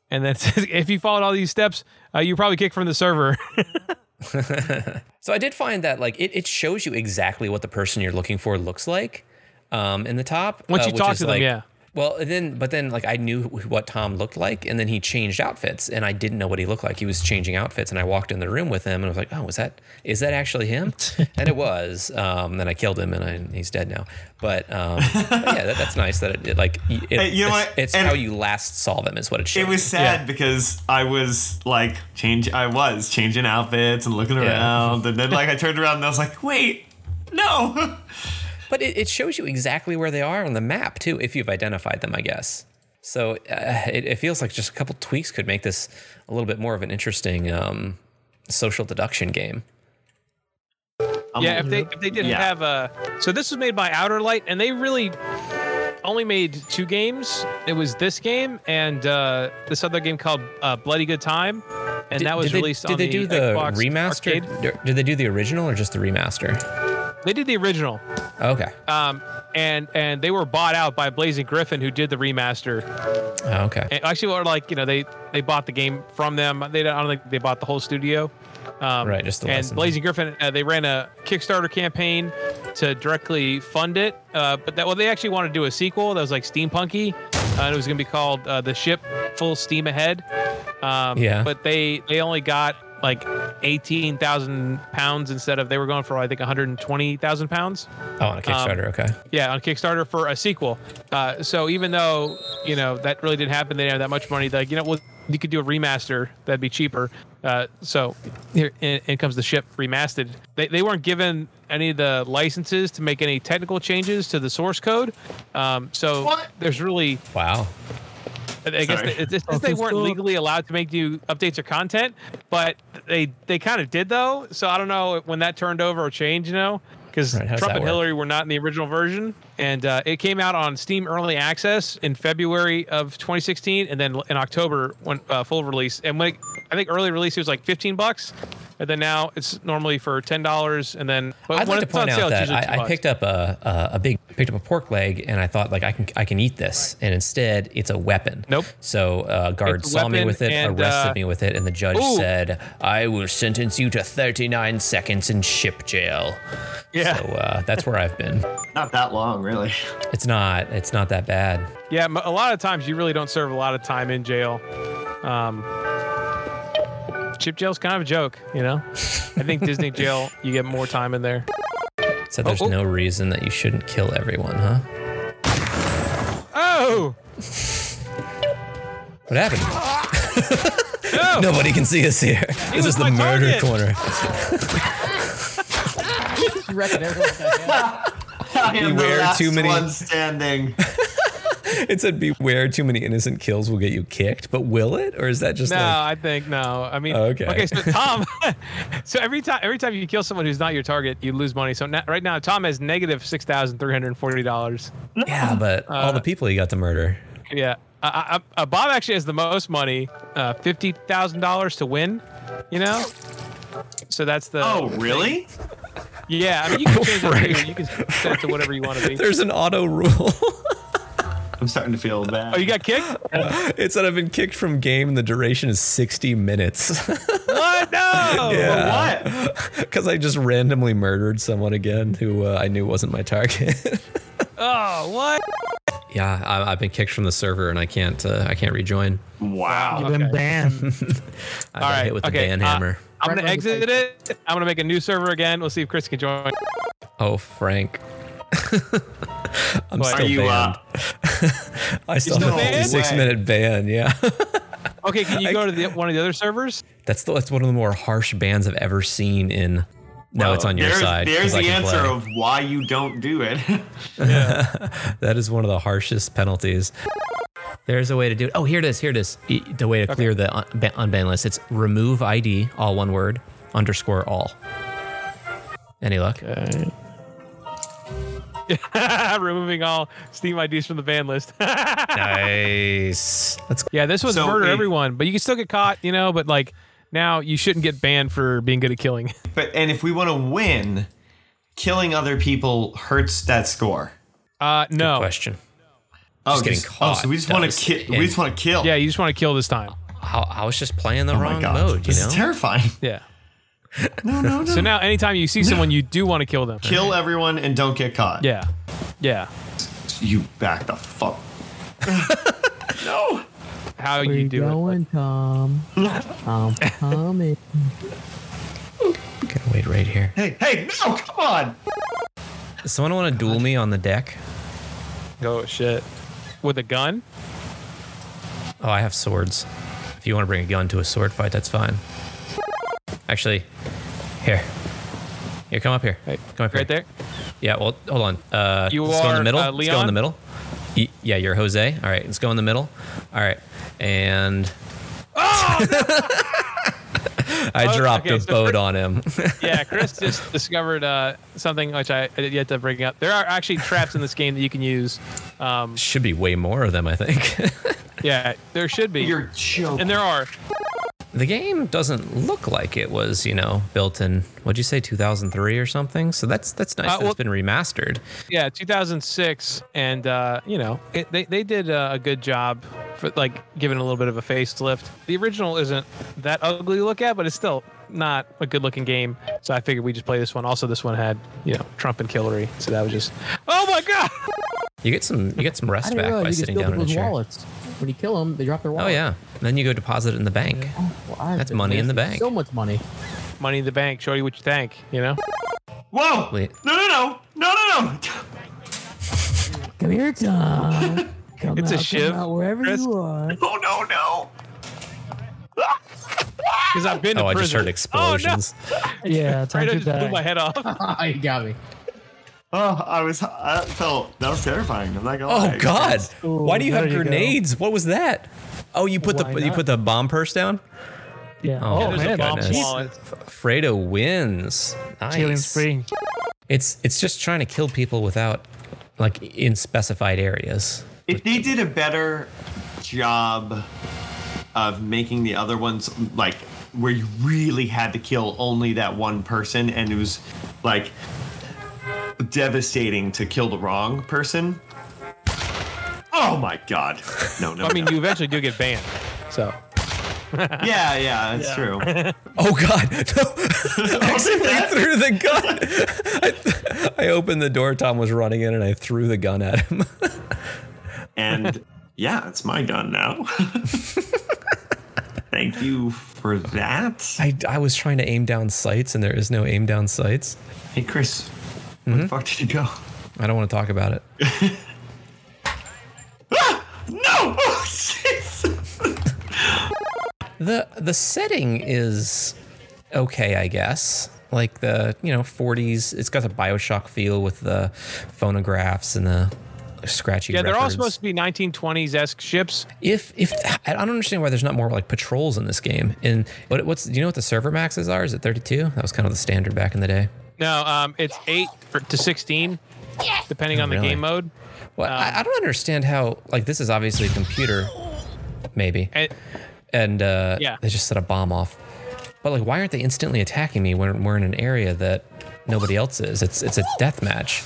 and then if you followed all these steps, uh, you probably kicked from the server. So I did find that like it, it shows you exactly what the person you're looking for looks like um, in the top. Once uh, you talk to them, like- yeah. Well, and then but then like I knew what Tom looked like, and then he changed outfits, and I didn't know what he looked like. He was changing outfits, and I walked in the room with him, and I was like, "Oh, is that is that actually him?" and it was. Um, then I killed him, and I, he's dead now. But, um, but yeah, that, that's nice that it, it like it, Hey, you know it's, what? it's how you last saw them is what it showed. it was sad because I was like change I was changing outfits and looking Yeah. around, and then like I turned around and I was like, wait, no. But it, it shows you exactly where they are on the map too, if you've identified them, I guess. So uh, it, it feels like just a couple tweaks could make this a little bit more of an interesting um, social deduction game. Yeah, if they if they didn't Yeah. have a so this was made by Outerlight and they really only made two games. It was this game and uh, this other game called uh, Bloody Good Time, and Did- that was did they, released Did they do the Xbox remaster? Arcade. Did they do the original or just the remaster? They did the original, Okay. um, and and they were bought out by Blazing Griffin, who did the remaster. Oh, okay. And actually, or like you know they they bought the game from them. They don't- I don't think they bought the whole studio. Um, Right, just the and licensing. Blazing Griffin, uh, they ran a Kickstarter campaign to directly fund it. Uh, but that well, they actually wanted to do a sequel that was like steampunky, uh, and it was going to be called uh, "The Ship Full Steam Ahead." Um, Yeah. But they they only got like eighteen thousand pounds instead of they were going for I think one hundred and twenty thousand pounds. Oh, on a Kickstarter. okay. Yeah, on Kickstarter for a sequel. Uh, so even though you know that really didn't happen, they didn't have that much money. Like you know, well, you could do a remaster that'd be cheaper. Uh, so here in, in comes the ship remastered. They, they weren't given any of the licenses to make any technical changes to the source code. Um, so there's really Wow. I guess Sorry. they, it's just they weren't legally allowed to make new updates or content, but they they kind of did though. So I don't know when that turned over or changed, you know, because Right, Trump and work? Hillary were not in the original version, and uh, it came out on Steam Early Access in February of 2016, and then in October when uh, full release. And when it, I think early release it was like 15 bucks, and then now it's normally for ten dollars, and then but I'd when like to point sale, out it's that I, I picked up a, a a big picked up a pork leg and I thought like I can I can eat this and instead it's a weapon. Nope. So uh, guard It's saw me with it, and, arrested uh, me with it, and the judge Ooh. said I will sentence you to 39 seconds in ship jail. Yeah. So uh, that's where I've been. Not that long, really. It's not it's not that bad. Yeah, a lot of times you really don't serve a lot of time in jail. Um, chip jail's kind of a joke, you know. I think Disney jail you get more time in there. So there's oh. no reason that you shouldn't kill everyone, huh? Oh, What happened? no! Nobody can see us here. This is the murder target. corner. Just wrecking everyone with that hand. I am Beware the last too many- one standing. It said, "Beware, too many innocent kills will get you kicked." But will it, or is that just No, like? I think no. I mean, Okay. okay. So Tom, so every time every time you kill someone who's not your target, you lose money. So now, right now, Tom has negative six thousand three hundred forty dollars. Yeah, but all the people you got to murder. Yeah, uh, uh, uh, Bob actually has the most money, uh, fifty thousand dollars to win. You know, so that's the. Oh, really? Yeah, I mean, you can change it Frank. too. You can set it to whatever you want to be. There's an auto rule. I'm starting to feel bad. Oh, you got kicked? it said I've been kicked from game, and the duration is 60 minutes. what? No. Yeah. Because I just randomly murdered someone again who uh, I knew wasn't my target. Oh, what? Yeah, I, I've been kicked from the server, and I can't. Uh, I can't rejoin. wow. You've been banned. I got All right. hit with the okay. ban uh, hammer. I'm gonna Right exit it. I'm gonna make a new server again. We'll see if Chris can join. oh, Frank. I'm What? still Are you, banned. uh, I still still have a banned? six minute ban. Yeah. Okay, can you go to the, one of the other servers? That's the, that's one of the more harsh bans I've ever seen in. No, it's on your there's, side. 'cause There's the answer play. of why you don't do it. That is one of the harshest penalties. There's a way to do it. Oh, here it is. Here it is. The way to clear the un- unban list. It's remove ID, all one word, underscore all. Any luck? Removing all Steam IDs from the ban list. nice. Let's yeah, this was So, murder hey- everyone, but you can still get caught, you know. But like now, you shouldn't get banned for being good at killing. but and if we want to win, killing other people hurts that score. Uh, no. question. Oh, getting just- caught oh, so we just want does. to kill. We just want to kill. Yeah, you just want to kill this time. I, I was just playing the Oh wrong god, mode, you this know? is terrifying. Yeah. No, no, no. So now, anytime you see someone, you do want to kill them. kill everyone and don't get caught. Yeah. Yeah. You back the fuck. no. How Where you you do it. going, Tom? I'm coming. Gotta wait right here. Hey, hey, no, come on. Does someone want to duel me on the deck? Oh shit. With a gun? Oh, I have swords. If you want to bring a gun to a sword fight, that's fine. Actually, here. Here, come up here. Hey, come up here. right there. Yeah, well, hold on. Uh, You let's go in the middle. uh, let's go in the middle. Y- yeah, you're Jose. All right, let's go in the middle. All right, and I Oh, dropped okay, a so boat Chris- on him. Yeah, Chris just discovered uh, something which I, I did yet to bring up. There are actually traps in this game that you can use. Um, Should be way more of them, I think. yeah, there should be. You're joking. and there are. The game doesn't look like it was, you know, built in what'd you say, 2003 or something. So that's that's nice Uh, that well- it's been remastered. Yeah, 2006, and uh, you know it, they they did a good job for like giving a little bit of a facelift. The original isn't that ugly to look at, but it's still not a good looking game. So I figured we just play this one. Also, this one had you know Trump and Hillary, so that was just oh my god. You get some you get some I rest didn't back by realize you sitting could steal down in a people's chair. wallets. When you kill them, they drop their oh, wallets. Oh wallet. yeah. Then you go deposit it in the bank. Well, That's money in the bank. So much money. Money in the bank. Show you what you think. You know. Whoa! Wait. No, no, no, no, no, no! Come here, Tom. Come It's a out, shiv, Come out wherever Chris. you are. Oh no, no! Ah! Because I've been to Oh, I just heard explosions. Yeah, time Oh, no. to just blew my head off. Oh, you got me. Oh, I was. I felt that was terrifying. I'm not gonna Oh lie. God! Ooh, Why do you have there you go. grenades? What was that? Oh, you put Why the you put the bomb purse down. Yeah. Oh, Oh, There's a man, goodness. Fredo wins. Nice. killing spree. It's it's just trying to kill people without like in specified areas. If they did a better job of making the other ones like where you really had to kill only that one person and it was like devastating to kill the wrong person. Oh my god. No, no. I mean, no. you eventually do get banned. So yeah, yeah, that's true. Oh God! No. I accidentally threw the gun. I, I opened the door. Tom was running in, and I threw the gun at him. And yeah, it's my gun now. Thank you for that. I, I was trying to aim down sights, and there is no aim down sights. Hey Chris, where the mm-hmm. fuck did you go? I don't want to talk about it. Ah! No! Oh, the The setting is okay, I guess. Like the you know 40s, it's got the Bioshock feel with the phonographs and the scratchy. yeah, they're all supposed to be 1920s esque ships. If if I don't understand why there's not more like patrols in this game. And what what's do you know what the server maxes are? Is it 32? That was kind of the standard back in the day. No, um, it's eight to 16, depending Oh, on the really? game mode. Well, I, I don't understand how like this is obviously a computer, maybe, And and uh, Yeah. they just set a bomb off. But like, why aren't they instantly attacking me when we're in an area that nobody else is? It's it's a death match.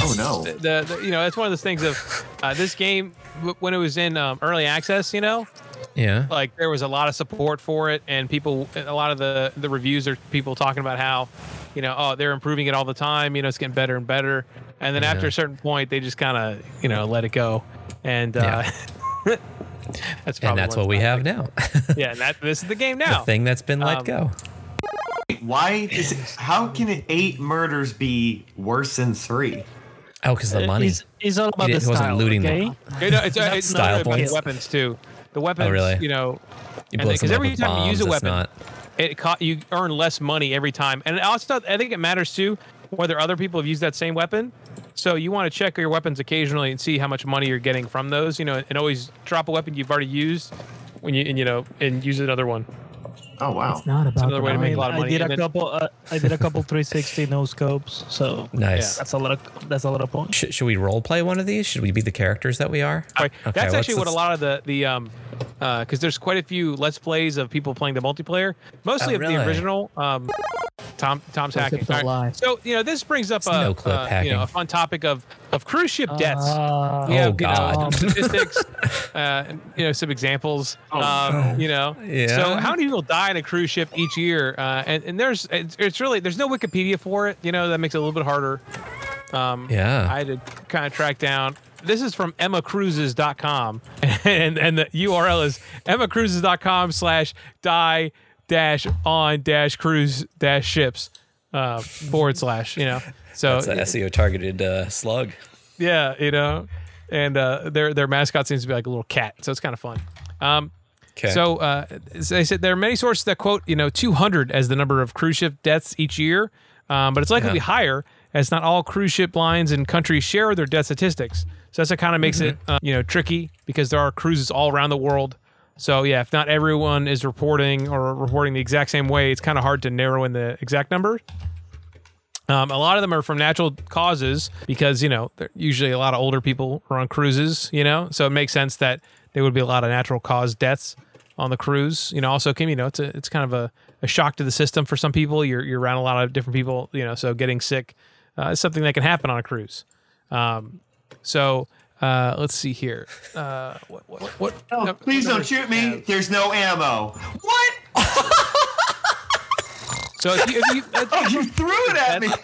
Oh no. the, the you know it's one of those things of uh, this game w- when it was in um, early access. You know, Yeah. like there was a lot of support for it, and people, a lot of the the reviews are people talking about how, you know, oh they're improving it all the time. You know, it's getting better and better. And then after a certain point, they just kind of you know let it go, and uh, that's probably and that's what we not have now. Yeah, and that this is the game now. the now. thing that's been let Um, go. Why does it, how can it, eight murders be worse than three? Oh, because the money. It's, it's all about He the wasn't looting okay? them. You know, it's, uh, it's style not points. the weapons too. The weapons, really? you know, You and blow because every with time you use a weapon, not- it co- you earn less money every time. And also, I think it matters too whether other people have used that same weapon. So you want to check your weapons occasionally and see how much money you're getting from those. You know, and always drop a weapon you've already used when you and you know and use another one. Oh wow. It's not about another way to the make I, a lot of I did and a then- couple. Uh, I did a couple 360 no scopes, so Nice. that's a lot of that's a lot of points. Should, should we role play one of these? Should we be the characters that we are? Right. Okay, That's let's- actually what a lot of the the um because there's quite a few let's plays of people playing the multiplayer, mostly Oh, of the original. Um, Tom Tom's Those hacking. hips don't All lie. So you know this brings up It's a no-clip uh, you know a fun topic of of cruise ship deaths. Uh, we have, Oh, you know, God. statistics, uh, you know, some examples. um, You know, Yeah. So how many people die in a cruise ship each year? Uh, and, and there's it's, it's really there's no Wikipedia for it. You know, that makes it a little bit harder. Um, Yeah. I had to kind of track down. This is from EmmaCruises.com, and and the URL is EmmaCruises.com slash die dash on dash cruise dash ships uh, forward slash. You know, so It's an SEO targeted uh, slug. yeah, you know, and uh, their their mascot seems to be like a little cat, so it's kind of fun. Um, Okay. so uh, they said there are many sources that quote you know 200 as the number of cruise ship deaths each year, um, but it's likely to be higher as not all cruise ship lines and countries share their death statistics. So that's what kind of makes it uh, you know tricky because there are cruises all around the world. So yeah, if not everyone is reporting or reporting the exact same way, it's kind of hard to narrow in the exact number. Um, a lot of them are from natural causes because you know usually a lot of older people are on cruises. You know, so it makes sense that there would be a lot of natural cause deaths on the cruise. You know, also Kim, you know, it's a, it's kind of a, a shock to the system for some people. You're you're around a lot of different people. You know, so getting sick uh, is something that can happen on a cruise. Um, so uh, let's see here. Uh, what what what? Oh, no- please don't shoot me. There's no ammo. What? So if you, if you Oh, you threw it at me.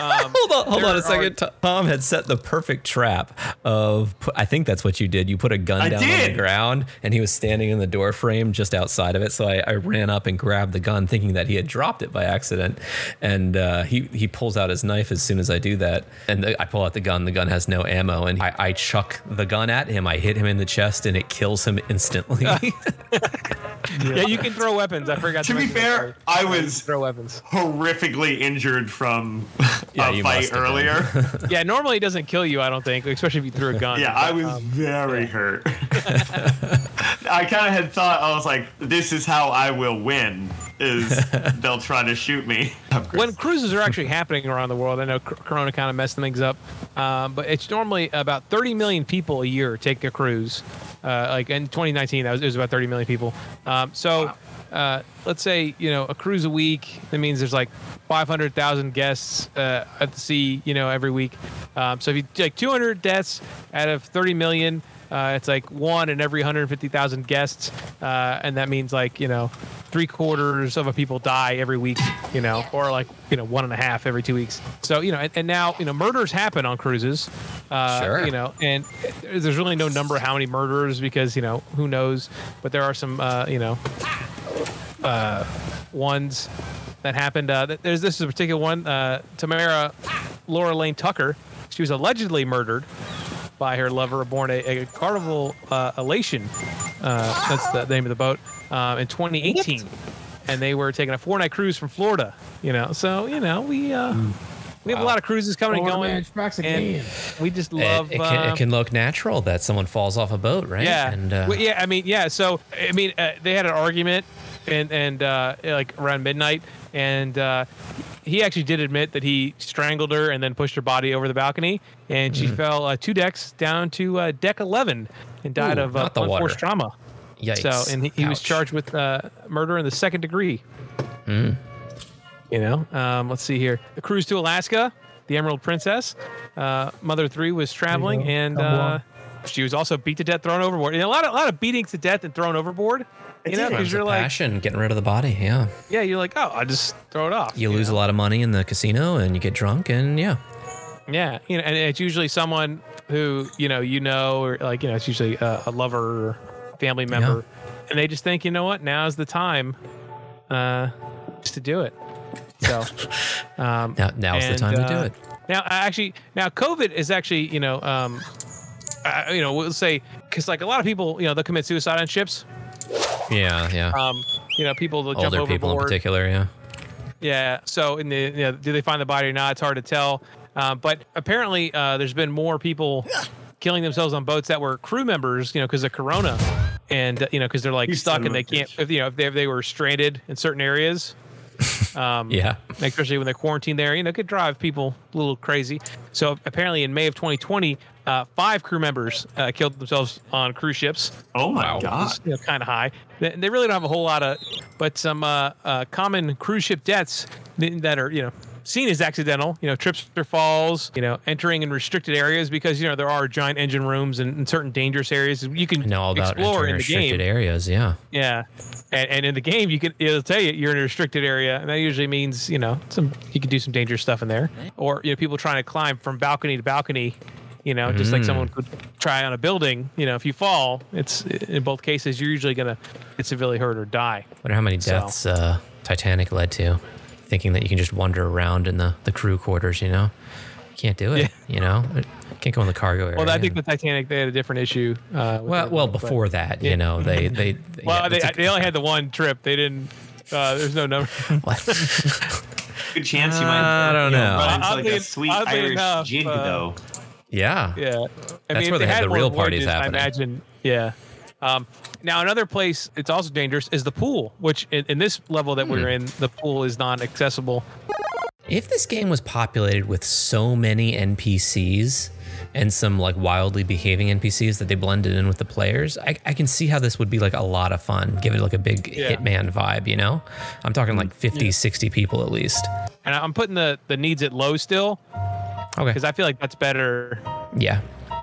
Hold on, hold on a second. Tom- Tom had set the perfect trap of. I think that's what you did. You put a gun I down on the ground, and he was standing in the door frame just outside of it. So I, I ran up and grabbed the gun, thinking that he had dropped it by accident. And uh, he he pulls out his knife as soon as I do that, and the, I pull out the gun. The gun has no ammo, and I, I chuck the gun at him. I hit him in the chest, and it kills him instantly. yeah, you can throw weapons. I forgot To be fair. I was throw weapons. horrific injured from Yeah, a you fight must have been. earlier. Yeah, normally it doesn't kill you. I don't think, especially if you threw a gun. yeah, I was um, very hurt. I kind of had thought I was like, this is how I will win. Is they'll try to shoot me. when cruises are actually happening around the world, I know Corona kind of messed things up, um, but it's normally about 30 million people a year take a cruise. Uh, like in 2019, that was, it was about 30 million people. Um, so uh, let's say you know a cruise a week. That means there's like 500,000 guests uh, at the sea, you know, every week. Um, so if you take 200 deaths out of 30 million. Uh, it's like one in every 150,000 guests, uh, and that means like you know, three quarters of a people die every week, you know, or like you know one and a half every two weeks. So you know, and, and now you know murders happen on cruises, uh, Sure. You know, and there's really no number how many murders because you know who knows, but there are some uh, you know uh, ones that happened. Uh, there's this is a particular one. Uh, Tamara Laura Lane Tucker. She was allegedly murdered by her lover aboard a, a Carnival uh, Elation. Uh, that's the name of the boat. Um, in 2018, and they were taking a four-night cruise from Florida. You know, so you know we uh, we have a lot of cruises coming and going, man and again. we just it, love. it, can, uh, it can look natural that someone falls off a boat, right? yeah, And uh, Well, yeah. I mean, yeah. So I mean, uh, they had an argument, and and uh, like around midnight, and uh, he actually did admit that he strangled her and then pushed her body over the balcony, and she fell uh, two decks down to uh, deck eleven and died Ooh, of uh, unforced water. trauma. yikes. So, and he, he was charged with uh, murder in the second degree. Mm. You know, um, let's see here. The cruise to Alaska, the Emerald Princess. Uh, Mother Three was traveling, and uh, she was also beat to death, thrown overboard. And a lot of a lot of beating to death and thrown overboard. You know, because you're like, passion, getting rid of the body. Yeah, yeah, you're like, oh, I just throw it off. you lose a lot of money in the casino, and you get drunk, and yeah, Yeah, you know, and it's usually someone who you know, you know, or like you know, it's usually a, a lover or family member, and they just think, you know what, now's the time, uh, just to do it. So um, now now's the and, time to do uh, it. Now, I actually, now COVID is actually, you know, um, uh, you know, we'll say because like a lot of people, you know, they'll commit suicide on ships. Yeah, yeah. Um, you know, people will jump Older people in particular. Yeah. Yeah. So, in the you know, do they find the body or not? It's hard to tell. Uh, but apparently, uh, there's been more people killing themselves on boats that were crew members, you know, because of Corona, and uh, you know, because they're like You stuck and they can't, if, you know, if they, if they were stranded in certain areas. Um, Yeah. especially when they're quarantined there, you know, it could drive people a little crazy. So apparently, in May of 2020, uh, five crew members uh, killed themselves on cruise ships. Oh my god. you know, kind of high. They, they really don't have a whole lot of, but some uh, uh, common cruise ship deaths that are you know seen as accidental. You know, trips or falls. You know, entering in restricted areas because you know there are giant engine rooms and, and certain dangerous areas you can I know all about explore in the restricted game. areas. Yeah. Yeah, and, and in the game you can it'll tell you you're in a restricted area, and that usually means you know some you can do some dangerous stuff in there, or you know people trying to climb from balcony to balcony. You know, just like someone could try on a building. You know, if you fall, it's in both cases you're usually gonna get severely hurt or die. Wonder how many So- deaths uh, Titanic led to, thinking that you can just wander around in the, the crew quarters. You know, you can't do it. You know, can't go in the cargo area. Well, I think the Titanic they had a different issue. Uh, with well, well, boat, but- before that, Yeah. you know, they they. Well, yeah, they, a- they only had the one trip. They didn't. Uh, there's no number. Good chance you might. I don't you know. run into like a sweet Irish enough, jig uh, though. yeah. Yeah, I That's mean, where if they had the real parties voyages, happening. I imagine. Yeah. Um, now another place it's also dangerous is the pool, which in, in this level that Hmm. we're in, the pool is non-accessible. If this game was populated with so many NPCs and some like wildly behaving NPCs that they blended in with the players, I, I can see how this would be like a lot of fun. Give it like a big Yeah. Hitman vibe, you know? I'm talking like 50, 60 people at least. And I'm putting the the needs at low still Okay. because I feel like that's better. Yeah.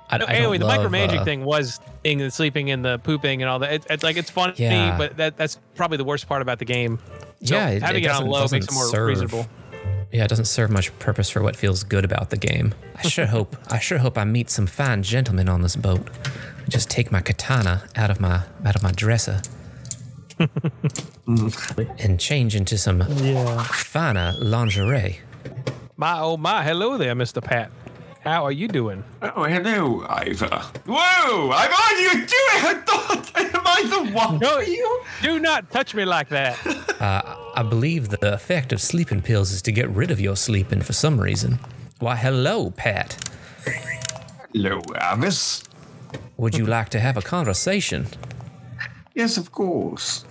I, No, I anyway, the love, micromanaging uh, thing was eating and sleeping and the pooping and all that. It, it's like it's funny, Yeah. but that that's probably the worst part about the game. So Yeah, it- having it it, on low makes it more serve. reasonable. Yeah, it doesn't serve much purpose for what feels good about the game. I sure hope I sure hope I meet some fine gentlemen on this boat. Just take my katana out of my out of my dresser. and change into some Yeah. finer lingerie. My oh my, hello there, Mr. Pat. How are you doing? Oh, hello, Ivor. Whoa, Ivor, what are you doing? I thought, am I the one No, for you? do not touch me like that. Uh, I believe the effect of sleeping pills is to get rid of your sleeping for some reason. Why, hello, Pat. Hello, Avis. Would you like to have a conversation? Yes, of course.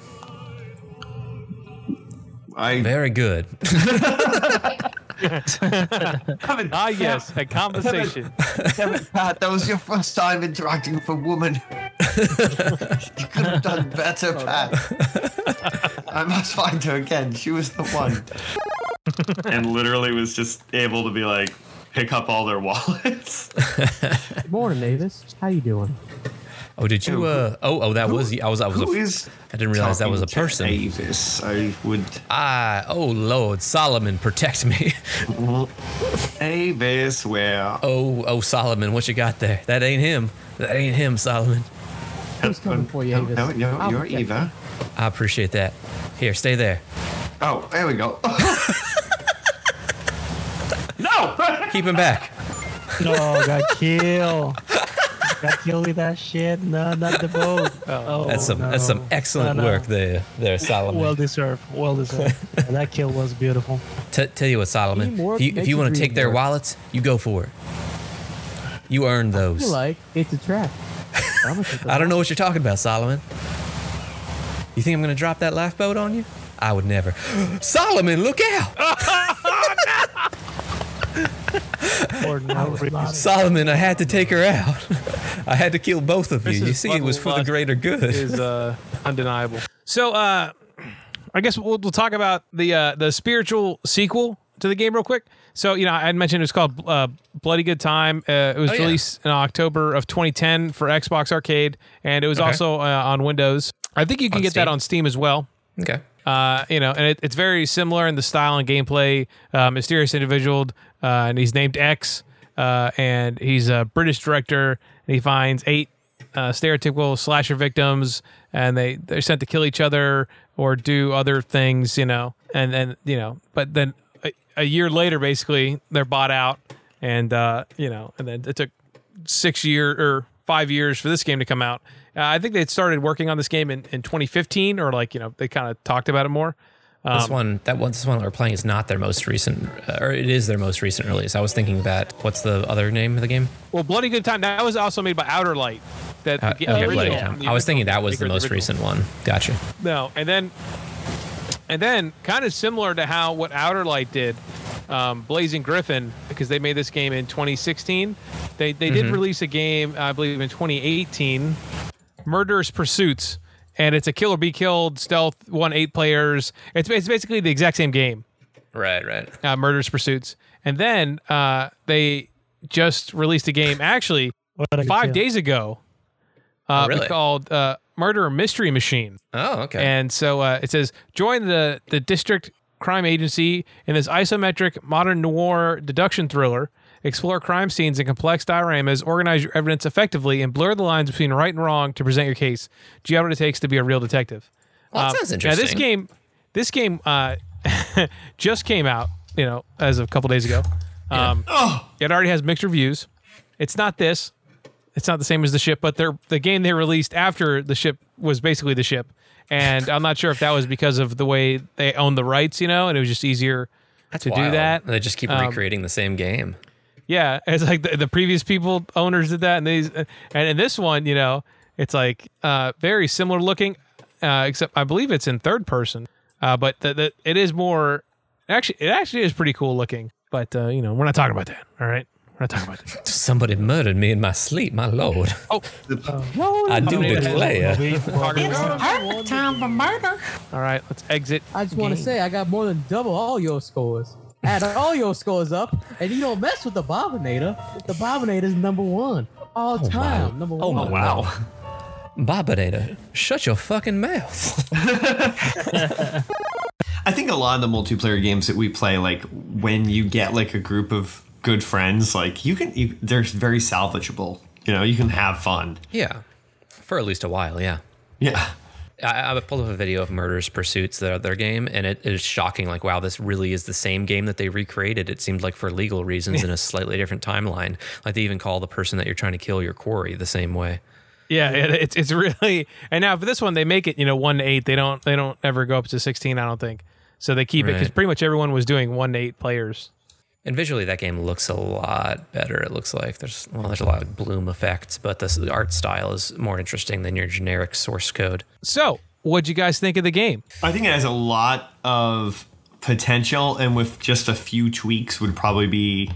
I Very good. haven't, Ah, yes, a conversation. haven't, Pat, that was your first time interacting with a woman. you could have done better, Pat. I must find her again. She was the one. and literally was just able to be like, pick up all their wallets. Good morning, Avis. How you doing? Oh, did you? Uh, oh, oh, that was. I was. I was. Who A, is I didn't realize that was a person. Avis. I would. Ah, oh Lord, Solomon, protect me. Avis, where? Oh, oh Solomon, what you got there? That ain't him. That ain't him, Solomon. Who's coming for you, Avis? no, no, I'll you're Eva. I appreciate that. Here, stay there. Oh, there we go. no! Keep him back. No, got killed. Got killed with that shit. No, not the boat. Oh, oh, That's some. no. That's some excellent No, no. work there, there, Solomon. Well deserved. Well deserved. Yeah, that kill was beautiful. T- tell you what, Solomon. Teamwork If you, if you want to take their work. wallets, you go for it. You earned I those. feel like it's a trap. I'm gonna take the I don't know what you're talking about, Solomon. You think I'm gonna drop that lifeboat on you? I would never. Solomon, look out! Or no reason. Solomon, I had to take her out. I had to kill both of you. This You see, it was for the greater good. is uh, undeniable. So, uh, I guess we'll, we'll talk about the uh, the spiritual sequel to the game real quick. So, you know, I had mentioned it was called uh, Bloody Good Time. Uh, it was Oh, yeah. released in October of 2010 for Xbox Arcade, and it was Okay. also uh, on Windows. I think you can On get that on Steam as well. Okay. Uh, you know, and it, it's very similar in the style and gameplay. Uh, mysterious individual, uh, and he's named X, uh, and he's a British director, and he finds eight uh, stereotypical slasher victims, and they they're sent to kill each other or do other things, you know, and then you know, but then a, a year later, basically, they're bought out, and uh, you know, and then it took six year or five years for this game to come out. Uh, I think they started working on this game in, in 2015, or like you know they kind of talked about it more. Um, This one, that one, this one that we're playing is not their most recent, uh, or it is their most recent release. I was thinking that. What's the other name of the game? Well, Bloody Good Time that was also made by Outerlight. That Uh, the, okay, the Bloody original- Time. I was thinking that was the most original. recent one. Gotcha. No, and then and then kind of similar to how what Outerlight did, um, Blazing Griffin, because they made this game in 2016. They they Mm-hmm. did release a game, I believe, in 2018, Murderous Pursuits, and it's a kill or be killed stealth one eight players. It's it's basically the exact same game Right, right. uh, Murderous Pursuits. And then uh, they just released a game actually What five days ago uh, Oh, really? called uh, Murder Mystery Machine. Oh, okay. And so uh, it says join the, the district crime agency in this isometric modern noir deduction thriller. Explore crime scenes in complex dioramas, organize your evidence effectively, and blur the lines between right and wrong to present your case. Do you have what it takes to be a real detective? Well, that Um, sounds interesting. Now this game, this game uh, just came out, you know, as of a couple days ago. Um, It already has mixed reviews. It's not this. It's not the same as the ship, but they're, the game they released after the ship was basically the ship. And I'm not sure if that was because of the way they own the rights, you know, and it was just easier That's to do wild. that. They just keep Um, recreating the same game. Yeah, it's like the, the previous people owners did that, and these, and in this one, you know, it's like uh, very similar looking, uh, except I believe it's in third person. Uh, but the, the, it is more actually, it actually is pretty cool looking. But uh, you know, we're not talking about that. All right, we're not talking about that. Somebody murdered me in my sleep, my lord. Oh, I do Maybe that's declare. talking about- all right, let's exit. I just want to say I got more than double all your scores. Add all your scores up, and you don't mess with the Bobinator. The Bobinator is number one. all oh, time. Number Oh one. my wow. Bobinator, shut your fucking mouth. I think a lot of the multiplayer games that we play, like when you get like a group of good friends, like you can, you, they're very salvageable. You know, you can have fun. yeah, for at least a while. Yeah. Yeah. I, I pulled up a video of Murderous Pursuits, their, their game, and it, it is shocking. Like, wow, this really is the same game that they recreated. It seemed like for legal reasons in a slightly different timeline. Like they even call the person that you're trying to kill your quarry the same way. Yeah, it, it's it's really and now for this one they make it you know one to eight. They don't they don't ever go up to sixteen. I don't think. So they keep it because pretty much everyone was doing one to eight players. And visually, that game looks a lot better. It looks like there's well, there's a lot of bloom effects, but the, the art style is more interesting than your generic source code. So what'd you guys think of the game? I think it has a lot of potential, and with just a few tweaks, would probably be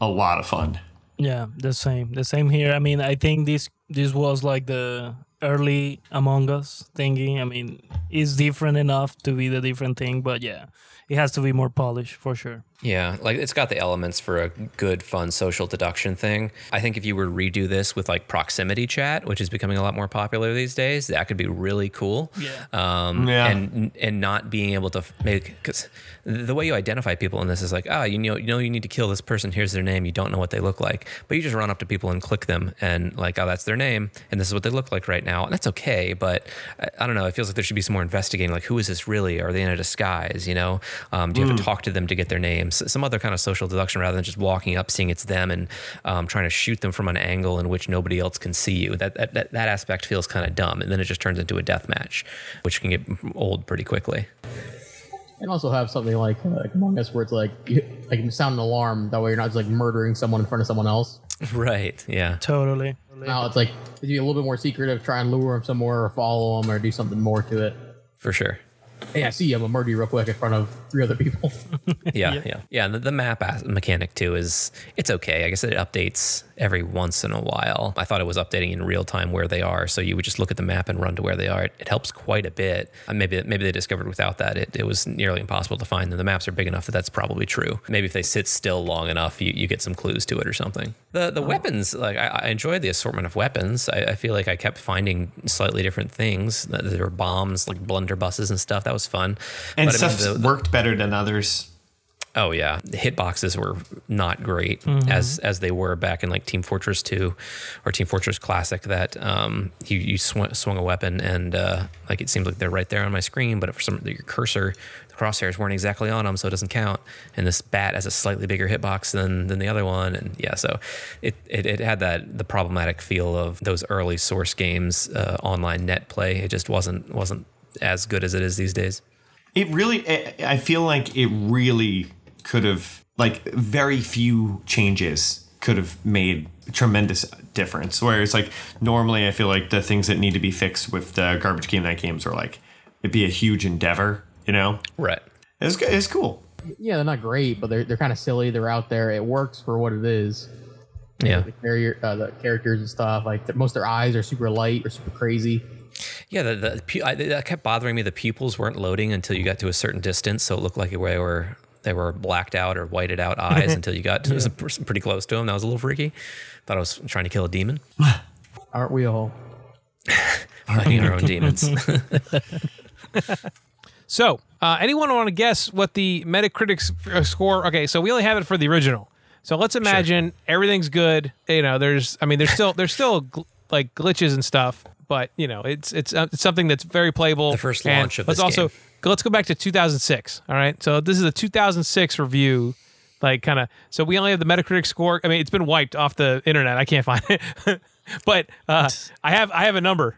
a lot of fun. Yeah, the same. The same here. I mean, I think this this was like the early Among Us thingy. I mean, it's different enough to be the different thing, but yeah, it has to be more polished for sure. Yeah, like it's got the elements for a good, fun social deduction thing. I think if you were to redo this with like proximity chat, which is becoming a lot more popular these days, that could be really cool. Yeah. Um, Yeah. And and not being able to make because the way you identify people in this is like, ah, you know, you know, you need to kill this person. Here's their name. You don't know what they look like, but you just run up to people and click them, and like, oh, that's their name, and this is what they look like right now, and that's okay. But I, I don't know. It feels like there should be some more investigating. Like, who is this really? Are they in a disguise? You know, um, do you have to talk to them to get their names? Some other kind of social deduction rather than just walking up, seeing it's them, and um, trying to shoot them from an angle in which nobody else can see you. That that that, that aspect feels kind of dumb, and then it just turns into a death match, which can get old pretty quickly. And also have something like, uh, like Among Us where it's like you, like you sound an alarm. That way you're not just like murdering someone in front of someone else. Right. Yeah. Totally. Now it's like to be a little bit more secretive, try and lure them somewhere or follow them or do something more to it. For sure. Hey, I see you. I'm gonna murder you real quick in front of three other people. Yeah, yeah, yeah. And the, the map mechanic too is it's okay. I guess it updates every once in a while. I thought it was updating in real time where they are, so you would just look at the map and run to where they are. It, it helps quite a bit. And maybe maybe they discovered without that it, it was nearly impossible to find. And the maps are big enough that that's probably true. Maybe if they sit still long enough, you, you get some clues to it or something. The the oh. weapons, like I, I enjoyed the assortment of weapons. I, I feel like I kept finding slightly different things. There were bombs, like blunderbusses and stuff. That was fun. And But I mean, stuff the- the- worked better than others. Oh yeah, the hitboxes were not great as as they were back in like Team Fortress 2 or Team Fortress Classic. That um, you you sw- swung a weapon and uh, like it seems like they're right there on my screen, but for some your cursor, the crosshairs weren't exactly on them, so it doesn't count. And this bat has a slightly bigger hitbox than than the other one, and yeah, so it it, it had that the problematic feel of those early Source games uh, online net play. It just wasn't wasn't as good as it is these days. It really, I- I feel like it really could have, like, very few changes could have made tremendous difference. Whereas, like, normally I feel like the things that need to be fixed with the garbage game night games are like, it'd be a huge endeavor, you know? Right. It was, it's cool. yeah, they're not great, but they're they're kind of silly. They're out there. It works for what it is. Yeah. The carrier, uh, the characters and stuff. Like the, most of their eyes are super light or super crazy. Yeah, the, the pu- I, that kept bothering me. The pupils weren't loading until you got to a certain distance, so it looked like they were they were blacked out or whited out eyes until you got to pretty close to them. That was a little freaky. Thought I was trying to kill a demon, Aren't we all? fighting our own demons. So, uh, anyone want to guess what the Metacritic score? Okay, so we only have it for the original. So let's imagine everything's good. You know, there's, I mean, there's still there's still gl- like glitches and stuff, but you know, it's it's, uh, it's something that's very playable. The first And launch of let's this also game. let's go back to 2006. All right, so this is a 2006 review. Like kind of, so we only have the Metacritic score. I mean, it's been wiped off the internet. I can't find it, but uh, I have I have a number.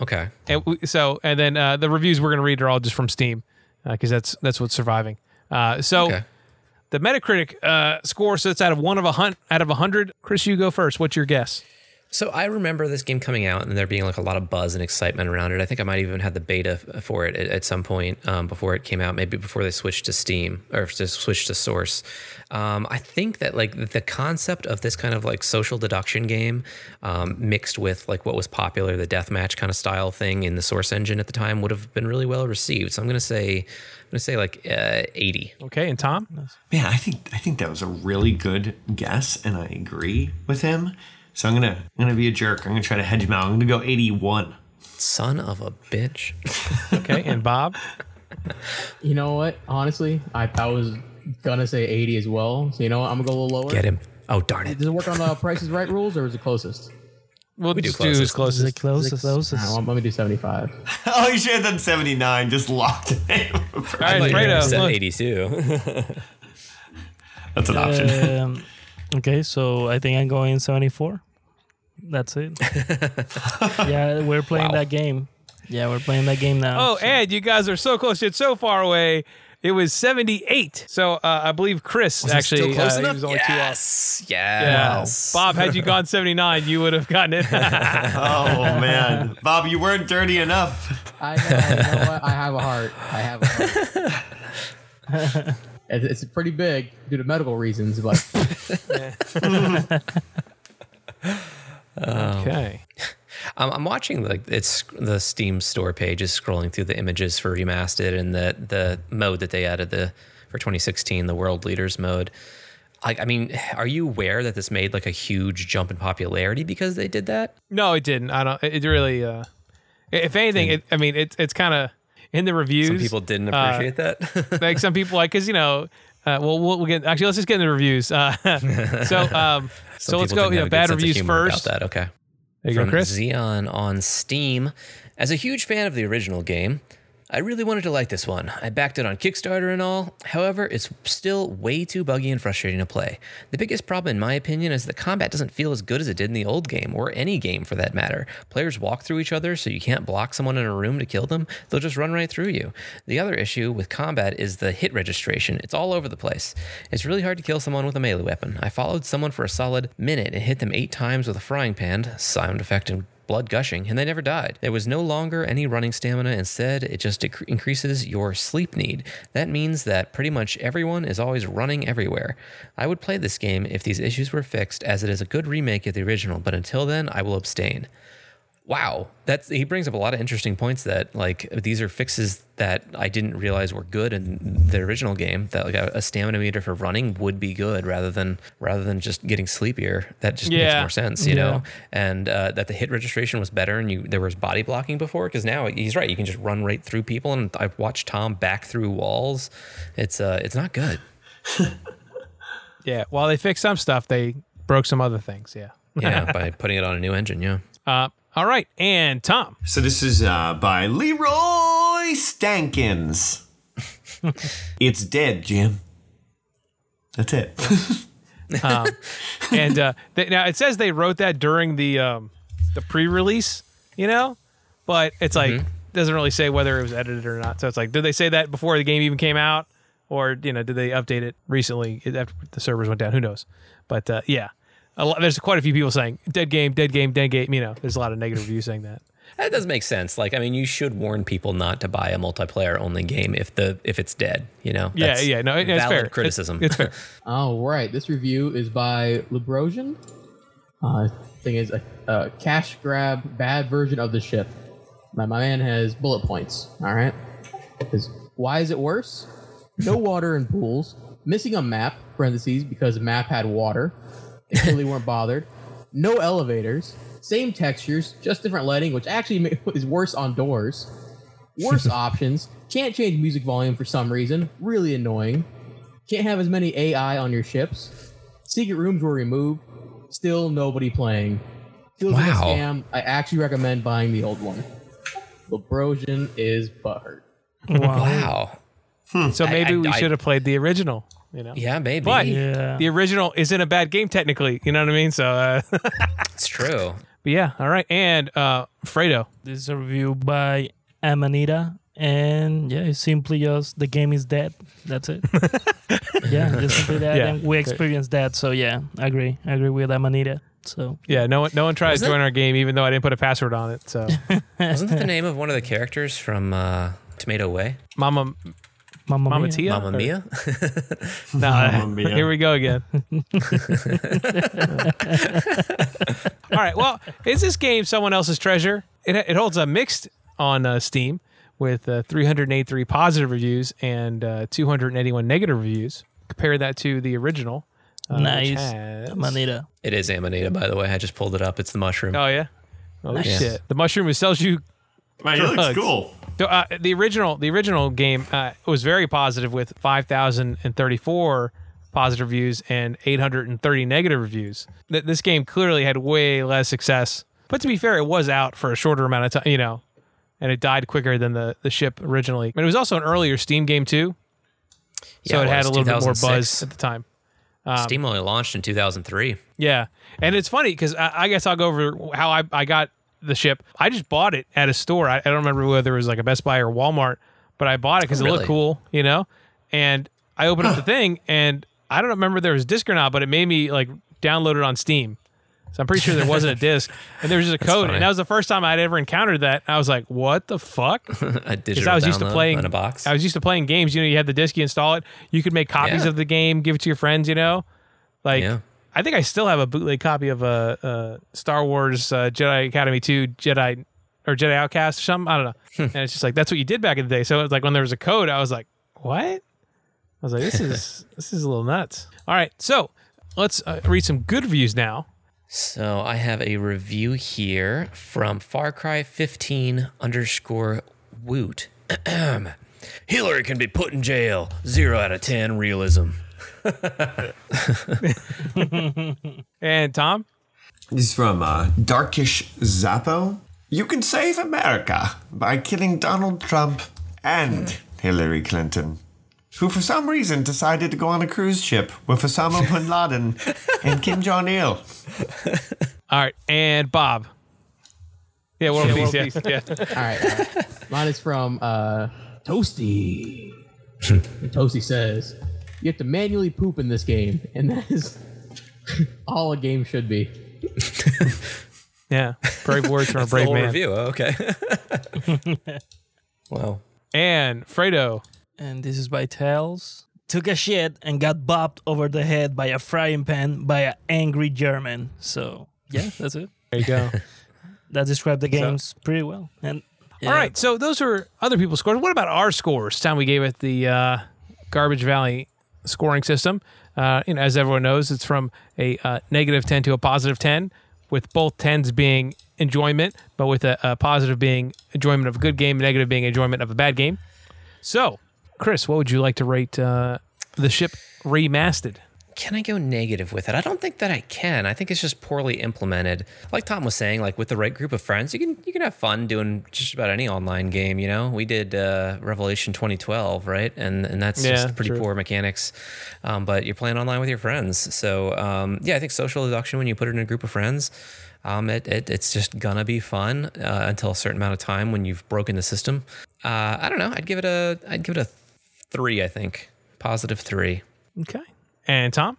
okay, And we, so, and then uh, the reviews we're going to read are all just from Steam because that's that's what's surviving. Uh, so, okay. the Metacritic uh, score sits out of one of a hunt out of a hundred. Chris, you go first. What's your guess? So I remember this game coming out and there being like a lot of buzz and excitement around it. I think I might even had the beta for it at, at some point um, before it came out, maybe before they switched to Steam or just switched to Source. Um, I think that like the concept of this kind of like social deduction game um, mixed with like what was popular, the deathmatch kind of style thing in the Source engine at the time would have been really well received. So I'm gonna say, I'm gonna say like uh, 80. Okay, and Tom. Man, I think I think that was a really good guess, and I agree with him. So I'm gonna I'm gonna be a jerk. I'm gonna try to hedge him out. I'm gonna go 81. Son of a bitch. Okay, and Bob. You know what? Honestly, I, I was gonna say 80 as well. So you know what? I'm gonna go a little lower. Get him. Oh darn it. Does it work on the Price is Right rules or is it closest? We'll do just do who's closest. Is closest. it closest? closest. Alright, well, let me do 75. Oh, you should have done 79. Just locked him. All I right, thought you were gonna Fredo. 82. That's an option. Um, okay, so I think I'm going 74. That's it. yeah, we're playing Wow. that game. Yeah, we're playing that game now. Oh, so- and you guys are so close yet so far away. It was 78. So uh, I believe Chris actually Still close uh, he enough? was only two off. yes. Yeah. Yes. Bob, had you gone 79, you would have gotten it. oh man, Bob, you weren't dirty enough. I know, you know what? I have a heart. I have a heart. It- it's pretty big due to medical reasons, but okay. I'm, I'm watching the it's the Steam store page is scrolling through the images for remastered and the the mode that they added the for 2016 the world leaders mode. Like, I mean, are you aware that this made like a huge jump in popularity because they did that? No, it didn't. I don't. It really. Uh, if anything, it. I mean, it's it's kind of in the reviews. Some people didn't uh, appreciate that. like some people like because you know. Uh, well, we'll we'll get actually. Let's just get into the reviews. Uh, so, um, so let's go. You know, have a good bad reviews first. that, okay. There you go, Chris. Xeon on Steam. As a huge fan of the original game, I really wanted to like this one. I backed it on Kickstarter and all. However, it's still way too buggy and frustrating to play. The biggest problem, in my opinion, is the combat doesn't feel as good as it did in the old game, or any game for that matter. Players walk through each other, so you can't block someone in a room to kill them. They'll just run right through you. The other issue with combat is the hit registration. It's all over the place. It's really hard to kill someone with a melee weapon. I followed someone for a solid minute and hit them eight times with a frying pan, sound effect and blood gushing, and they never died. There was no longer any running stamina. Instead, it just dec- increases your sleep need. That means that pretty much everyone is always running everywhere. I would play this game if these issues were fixed, as it is a good remake of the original, but until then, I will abstain. Wow, that's he brings up a lot of interesting points. That like these are fixes that I didn't realize were good in the original game. That like a, a stamina meter for running would be good rather than rather than just getting sleepier. That just makes more sense, you Yeah. know. And uh, that the hit registration was better, and you there was body blocking before. Because now he's right, you can just run right through people. And I've watched Tom back through walls. It's uh, it's not good. Yeah. While they fixed some stuff, they broke some other things. Yeah. Yeah, by putting it on a new engine. Yeah. Uh, all right, and Tom. So this is uh, by Leroy Stankins. it's dead, Jim. That's it. and uh, they, now it says they wrote that during the um, the pre-release, you know, but it's like doesn't really say whether it was edited or not. So it's like, did they say that before the game even came out, or you know, did they update it recently after the servers went down? Who knows? But uh, yeah, a lot, there's quite a few people saying dead game, dead game, dead game. You know, there's a lot of negative reviews saying that. That does make sense. Like, I mean, you should warn people not to buy a multiplayer only game if the if it's dead. You know. Yeah, That's yeah, no, it- it's fair. It's- criticism. It's, fair. Oh, right. This review is by Lebrosian. Uh, thing is a, a cash grab bad version of the ship. My, my man has bullet points. All right. 'Cause why is it worse? No water in pools. Missing a map. Parentheses because map had water. They clearly weren't bothered. No elevators. Same textures, just different lighting, which actually is worse on doors. Worse options. Can't change music volume for some reason. Really annoying. Can't have as many AI on your ships. Secret rooms were removed. Still nobody playing. Feels like a Wow. scam. I actually recommend buying the old one. Lebrosian is butthurt. wow. So maybe I- we should have played the original. You know. Yeah, maybe. But Yeah. the original isn't a bad game technically. You know what I mean? So, uh, it's true. but yeah, all right. And uh, Fredo. This is a review by Amanita. And yeah, it's simply just the game is dead. That's it. yeah, just simply that. Yeah. And we experienced that. So yeah, I agree. I agree with Amanita. So Yeah, no one, no one tries to join our game, even though I didn't put a password on it. So, Wasn't that the name of one of the characters from uh, Tomato Way? Mama, Mamma Mama Mia. Tia, Mamma Or- Mia. No, Mamma Mia. here we go again. All right. Well, is this game someone else's treasure? It, it holds a mixed on uh, Steam with uh, 383 positive reviews and uh, 281 negative reviews. Compare that to the original. uh, nice. has- Manita. It is Amanita, by the way. I just pulled it up. It's the mushroom. Oh yeah. Oh Nice. shit! The mushroom it sells you. Man, it looks Drugs. cool. So, uh, the original, the original game uh, was very positive with five thousand and thirty-four positive reviews and eight hundred and thirty negative reviews. Th- this game clearly had way less success. But to be fair, it was out for a shorter amount of time, you know, and it died quicker than the the ship originally. But it was also an earlier Steam game too, so Yeah, it, it had a little bit more buzz at the time. Steam only launched in 2003. Yeah, and it's funny because I, I guess I'll go over how I, I got the ship. I just bought it at a store. I, I don't remember whether it was like a Best Buy or Walmart, but I bought it because it looked cool, you know. And I opened up the thing, and I don't remember if there was a disc or not, but it made me like download it on Steam. So I'm pretty sure there wasn't a disc, and there was just a code, funny. and that was the first time I'd ever encountered that. I was like, "What the fuck?" A digital I was used to download playing in a box. I was used to playing games. You know, you had the disc, you install it, you could make copies Yeah. of the game, give it to your friends. You know, like Yeah. I think I still have a bootleg copy of a uh, uh, Star Wars uh, Jedi Academy two Jedi or Jedi Outcast or something. I don't know. and it's just like that's what you did back in the day. So it was like when there was a code, I was like, "What?" I was like, "This is this is a little nuts." All right, so let's uh, read some good reviews now. So I have a review here from Far Cry 15 underscore Woot. Hillary can be put in jail. Zero out of ten realism. And Tom, This is from uh, Darkish Zappo. You can save America by killing Donald Trump and Hillary Clinton, who for some reason decided to go on a cruise ship with Osama bin Laden and Kim Jong Il. all right, and Bob. Yeah, World Yeah, Peace. World Yeah, Peace. yeah. All right, all right. Mine is from uh, Toasty. And Toasty says, "You have to manually poop in this game, and that is all a game should be." yeah. Brave words from a brave man. review. Oh, okay. wow. And Fredo. And this is by Tails. Took a shit and got bopped over the head by a frying pan by an angry German. So yeah, that's it. There you go. That described the games pretty well. And All right, so those are other people's scores. What about our scores? Time we gave it the uh, Garbage Valley scoring system. Uh, you know, as everyone knows, it's from a uh, negative ten to a positive ten, with both tens being enjoyment, but with a, a positive being enjoyment of a good game, negative being enjoyment of a bad game. So, Chris, what would you like to rate uh, the ship remastered? Can I go negative with it? I don't think that I can. I think it's just poorly implemented. Like Tom was saying, like with the right group of friends, you can you can have fun doing just about any online game. You know, we did uh, Revelation 2012, right? And and that's Yeah, just pretty true. poor mechanics. Um, but you're playing online with your friends, so um, yeah, I think social deduction when you put it in a group of friends. Um, it, it, it's just gonna be fun uh, until a certain amount of time when you've broken the system. Uh, I don't know. I'd give it a I'd give it a three. I think positive three. Okay. And Tom?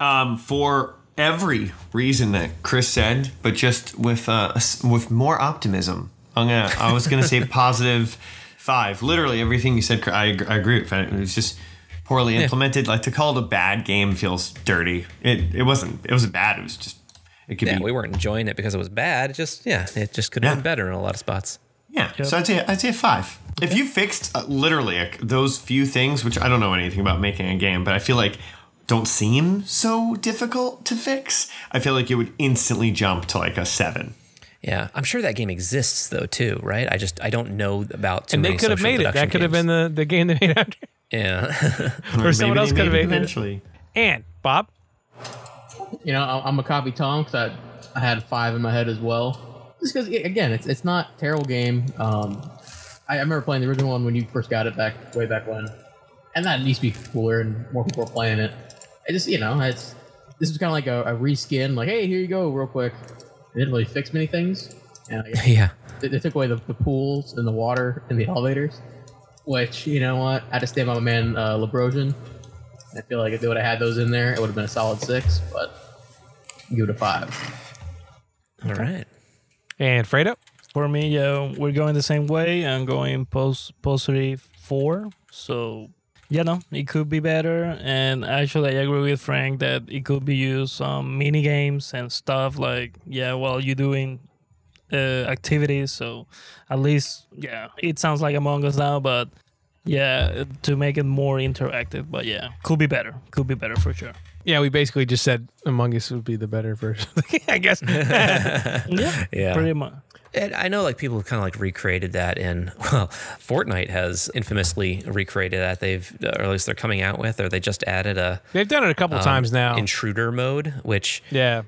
Um, for every reason that Chris said, but just with uh, with more optimism. I'm gonna. I was gonna say positive five. Literally everything you said, I, I agree with. It It was just poorly implemented. Like to call it a bad game feels dirty. It it wasn't. It wasn't bad. It was just. It could Yeah, be. we weren't enjoying it because it was bad. It just yeah, it just could have Yeah. been better in a lot of spots. Yeah. So I'd say I'd say a five. If you fixed uh, literally like, those few things, which I don't know anything about making a game, but I feel like don't seem so difficult to fix, I feel like it would instantly jump to like a seven. Yeah, I'm sure that game exists though too, right? I just I don't know about too And they could have made it. deduction That could have been the, the game they made after. yeah. Or someone Maybe else could have made it it. eventually. And Bob? You know, I- I'm a copy Tom because I, I had five in my head as well. Just because, again, it's it's not a terrible game. Um, I, I remember playing the original one when you first got it back way back when, and that needs to be cooler and more people are playing it. I just, you know, it's this was kind of like a, a reskin. Like, hey, here you go, real quick. It didn't really fix many things. And I guess yeah. they, they took away the, the pools and the water and the elevators, which you know what? I had to stand by my man uh, Lebrosian. I feel like if they would have had those in there, it would have been a solid six. But give it a five. All right. And Fredo? For me, yeah, we're going the same way. I'm going post positive four. So yeah, no, it could be better. And actually, I agree with Frank that it could be used some mini games and stuff like yeah, while you're doing uh, activities. So at least yeah, it sounds like Among Us now, but Yeah, to make it more interactive. But yeah, could be better. Could be better for sure. Yeah, we basically just said Among Us would be the better version. I guess. Yeah, Yeah. pretty much. And I know like people have kind of like recreated that in well, Fortnite has infamously recreated that. They've or at least they're coming out with, or they just added a They've done it a couple um, times now. intruder mode, which yeah.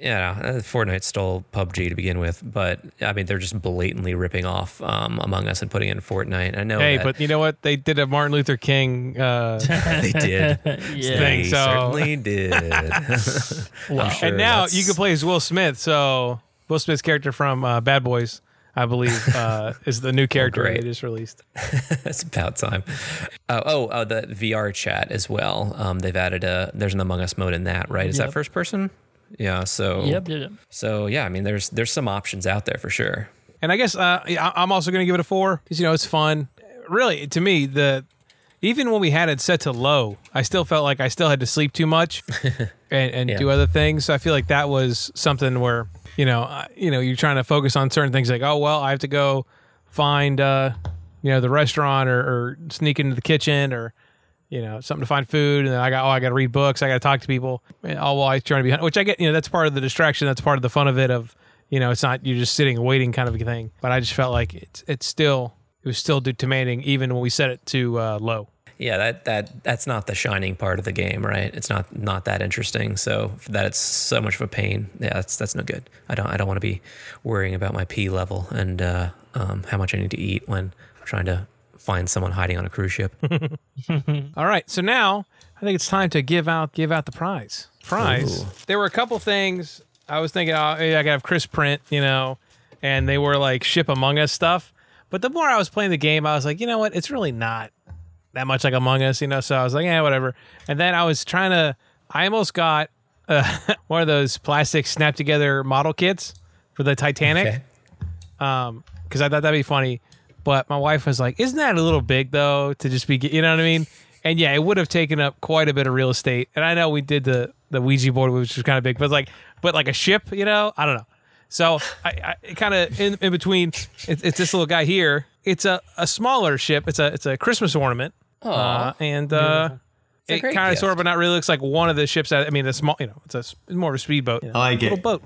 yeah, uh, Fortnite stole PUBG to begin with, but I mean they're just blatantly ripping off um, Among Us and putting it in Fortnite. I know. Hey, but you know what? They did a Martin Luther King. Uh, they did. Yeah. Thing, They so- certainly did. Sure and now you can play as Will Smith. So Will Smith's character from uh, Bad Boys, I believe, uh, is the new character great. they just released. It's about time. Uh, oh, uh, the VR chat as well. Um, they've added a there's an Among Us mode in that, right? Is that first person? Yeah. So Yep, yep, yep. So yeah, I mean, there's there's some options out there for sure. And I guess uh, I- I'm also going to give it a four because you know it's fun. Really, to me, the even when we had it set to low, I still felt like I still had to sleep too much and, and Yeah. do other things. So I feel like that was something where you know, uh, you know, you're trying to focus on certain things like, oh well, I have to go find uh, you know the restaurant or, or sneak into the kitchen or you know something to find food, and then I got oh I got to read books, I got to talk to people, and all while I'm trying to be which I get you know that's part of the distraction, that's part of the fun of it of you know it's not you're just sitting waiting kind of a thing, but I just felt like it's it's still it was still demanding even when we set it to uh, low. Yeah, that that that's not the shining part of the game, right? It's not not that interesting. So that it's so much of a pain. Yeah, that's that's no good. I don't I don't want to be worrying about my P level and uh, um, how much I need to eat when I'm trying to find someone hiding on a cruise ship. All right, so now I think it's time to give out give out the prize. Prize. Ooh. There were a couple things I was thinking. Oh, yeah, I could have Chris print, you know, and they were like ship Among Us stuff. But the more I was playing the game, I was like, you know what? It's really not that much like Among Us, you know. So I was like, yeah, whatever. And then I was trying to. I almost got uh, one of those plastic snap together model kits for the Titanic Okay. um because i thought that'd be funny but my wife was like isn't that a little big though to just be you know what i mean and yeah it would have taken up quite a bit of real estate and i know we did the the ouija board which was kind of big but like but like a ship you know i don't know so i, I kind of in, in between it's, it's this little guy here it's a, a smaller ship it's a it's a christmas ornament uh, and uh it kind of sort of but not really looks like one of the ships that, i mean the small you know it's a s- more of a speedboat you know, I like little it. boat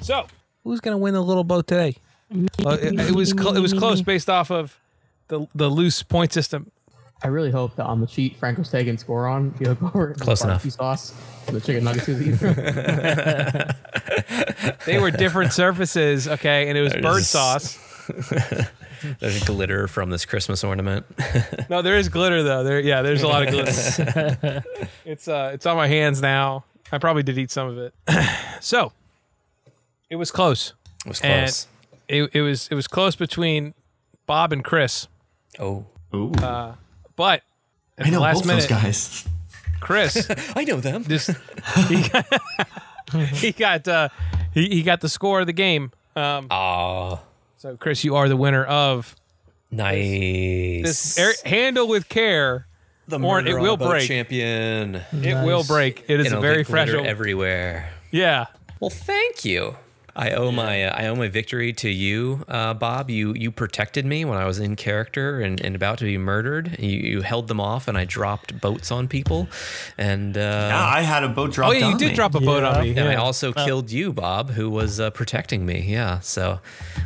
so who's gonna win the little boat today well, it, it was cl- it was close based off of the the loose point system. I really hope that on the sheet Franco's taking score on, you look over the Close enough. barbecue sauce for the chicken nuggets he's eating. They were different surfaces, okay, and it was bird There's- sauce. There's glitter from this Christmas ornament. No, there is glitter though. There, yeah, there's a lot of glitter. it's uh, it's on my hands now. I probably did eat some of it. so, it was close. It was And- close. It, it was it was close between Bob and Chris, oh, Ooh, but at I the know last both minute, those guys. Chris, I know them. just he got, he got uh, he, he got the score of the game. Um, Aw, so Chris, you are the winner of nice. this air, handle with care. the Warren, it will break. champion. It will break. It is It'll a very get fragile. everywhere. yeah. Well, thank you. I owe my uh, I owe my victory to you, uh, Bob. You you protected me when I was in character and, and about to be murdered. You, you held them off, and I dropped boats on people, and uh, Yeah, I had a boat Oh yeah, you on did me. drop a boat on me. and I yeah. also killed you, Bob, who was uh, protecting me. Yeah, so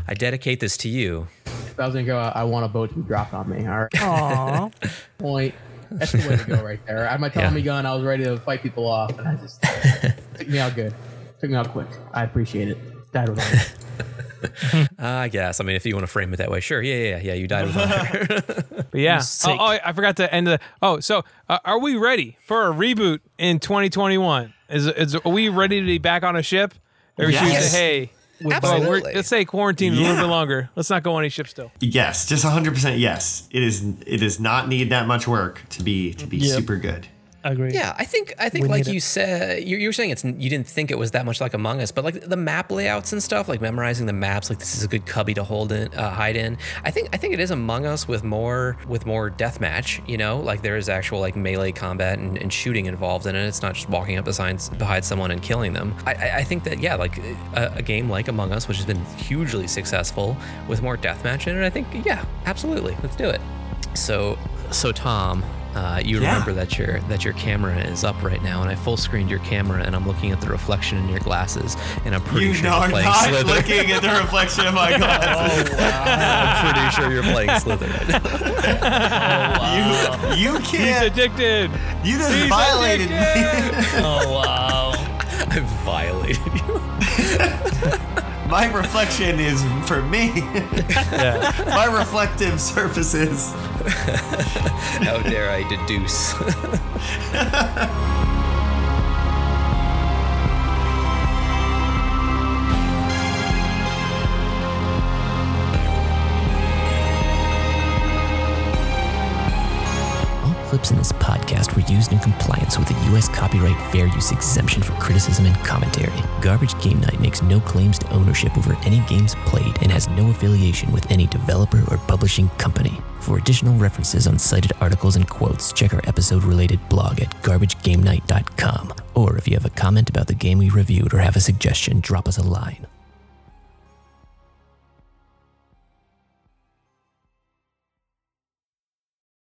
I dedicate this to you. if I was gonna go, I I want a boat to be dropped on me. All right, Aw. point. That's the way to go right there. I had my Tommy Yeah. gun. I was ready to fight people off, and I just took me out good. Took me out quick. I appreciate it. Died with honor. I guess. I mean, if you want to frame it that way, sure. Yeah, yeah, yeah. You died with honor. But yeah. Oh, oh, I forgot to end the. Oh, so uh, are we ready for a reboot in 2021? Is is are we ready to be back on a ship? Or should we Yes. say, hey, well, Absolutely. let's say quarantine a little bit longer. Let's not go on any ship still. Yes, just 100% yes. It is it does not need that much work to be to be Yep. super good. Agree. Yeah, I think I think We like you it. said, you, you were saying it's you didn't think it was that much like Among Us, but like the map layouts and stuff, like memorizing the maps, like this is a good cubby to hold in, uh, hide in. I think I think it is Among Us with more with more deathmatch. You know, like there is actual like melee combat and, and shooting involved in it. It's not just walking up behind behind someone and killing them. I, I, I think that yeah, like a, a game like Among Us, which has been hugely successful with more deathmatch in it. I think yeah, absolutely, let's do it. So, so Tom, uh, you Yeah. remember that your that your camera is up right now, and I full screened your camera, and I'm looking at the reflection in your glasses, and I'm pretty You sure are you're playing not Slither. looking at the reflection of my glasses. oh, wow. I'm pretty sure you're playing Slither right now. You, you can't. He's addicted. You just He's violated me. Oh wow. I violated you. My reflection is for me. My reflective surfaces. How dare I deduce? clips in this podcast were used in compliance with the U.S. copyright fair use exemption for criticism and commentary. Garbage Game Night makes no claims to ownership over any games played and has no affiliation with any developer or publishing company. For additional references on cited articles and quotes, check our episode related blog at garbagegamenight.com. Or if you have a comment about the game we reviewed or have a suggestion, drop us a line.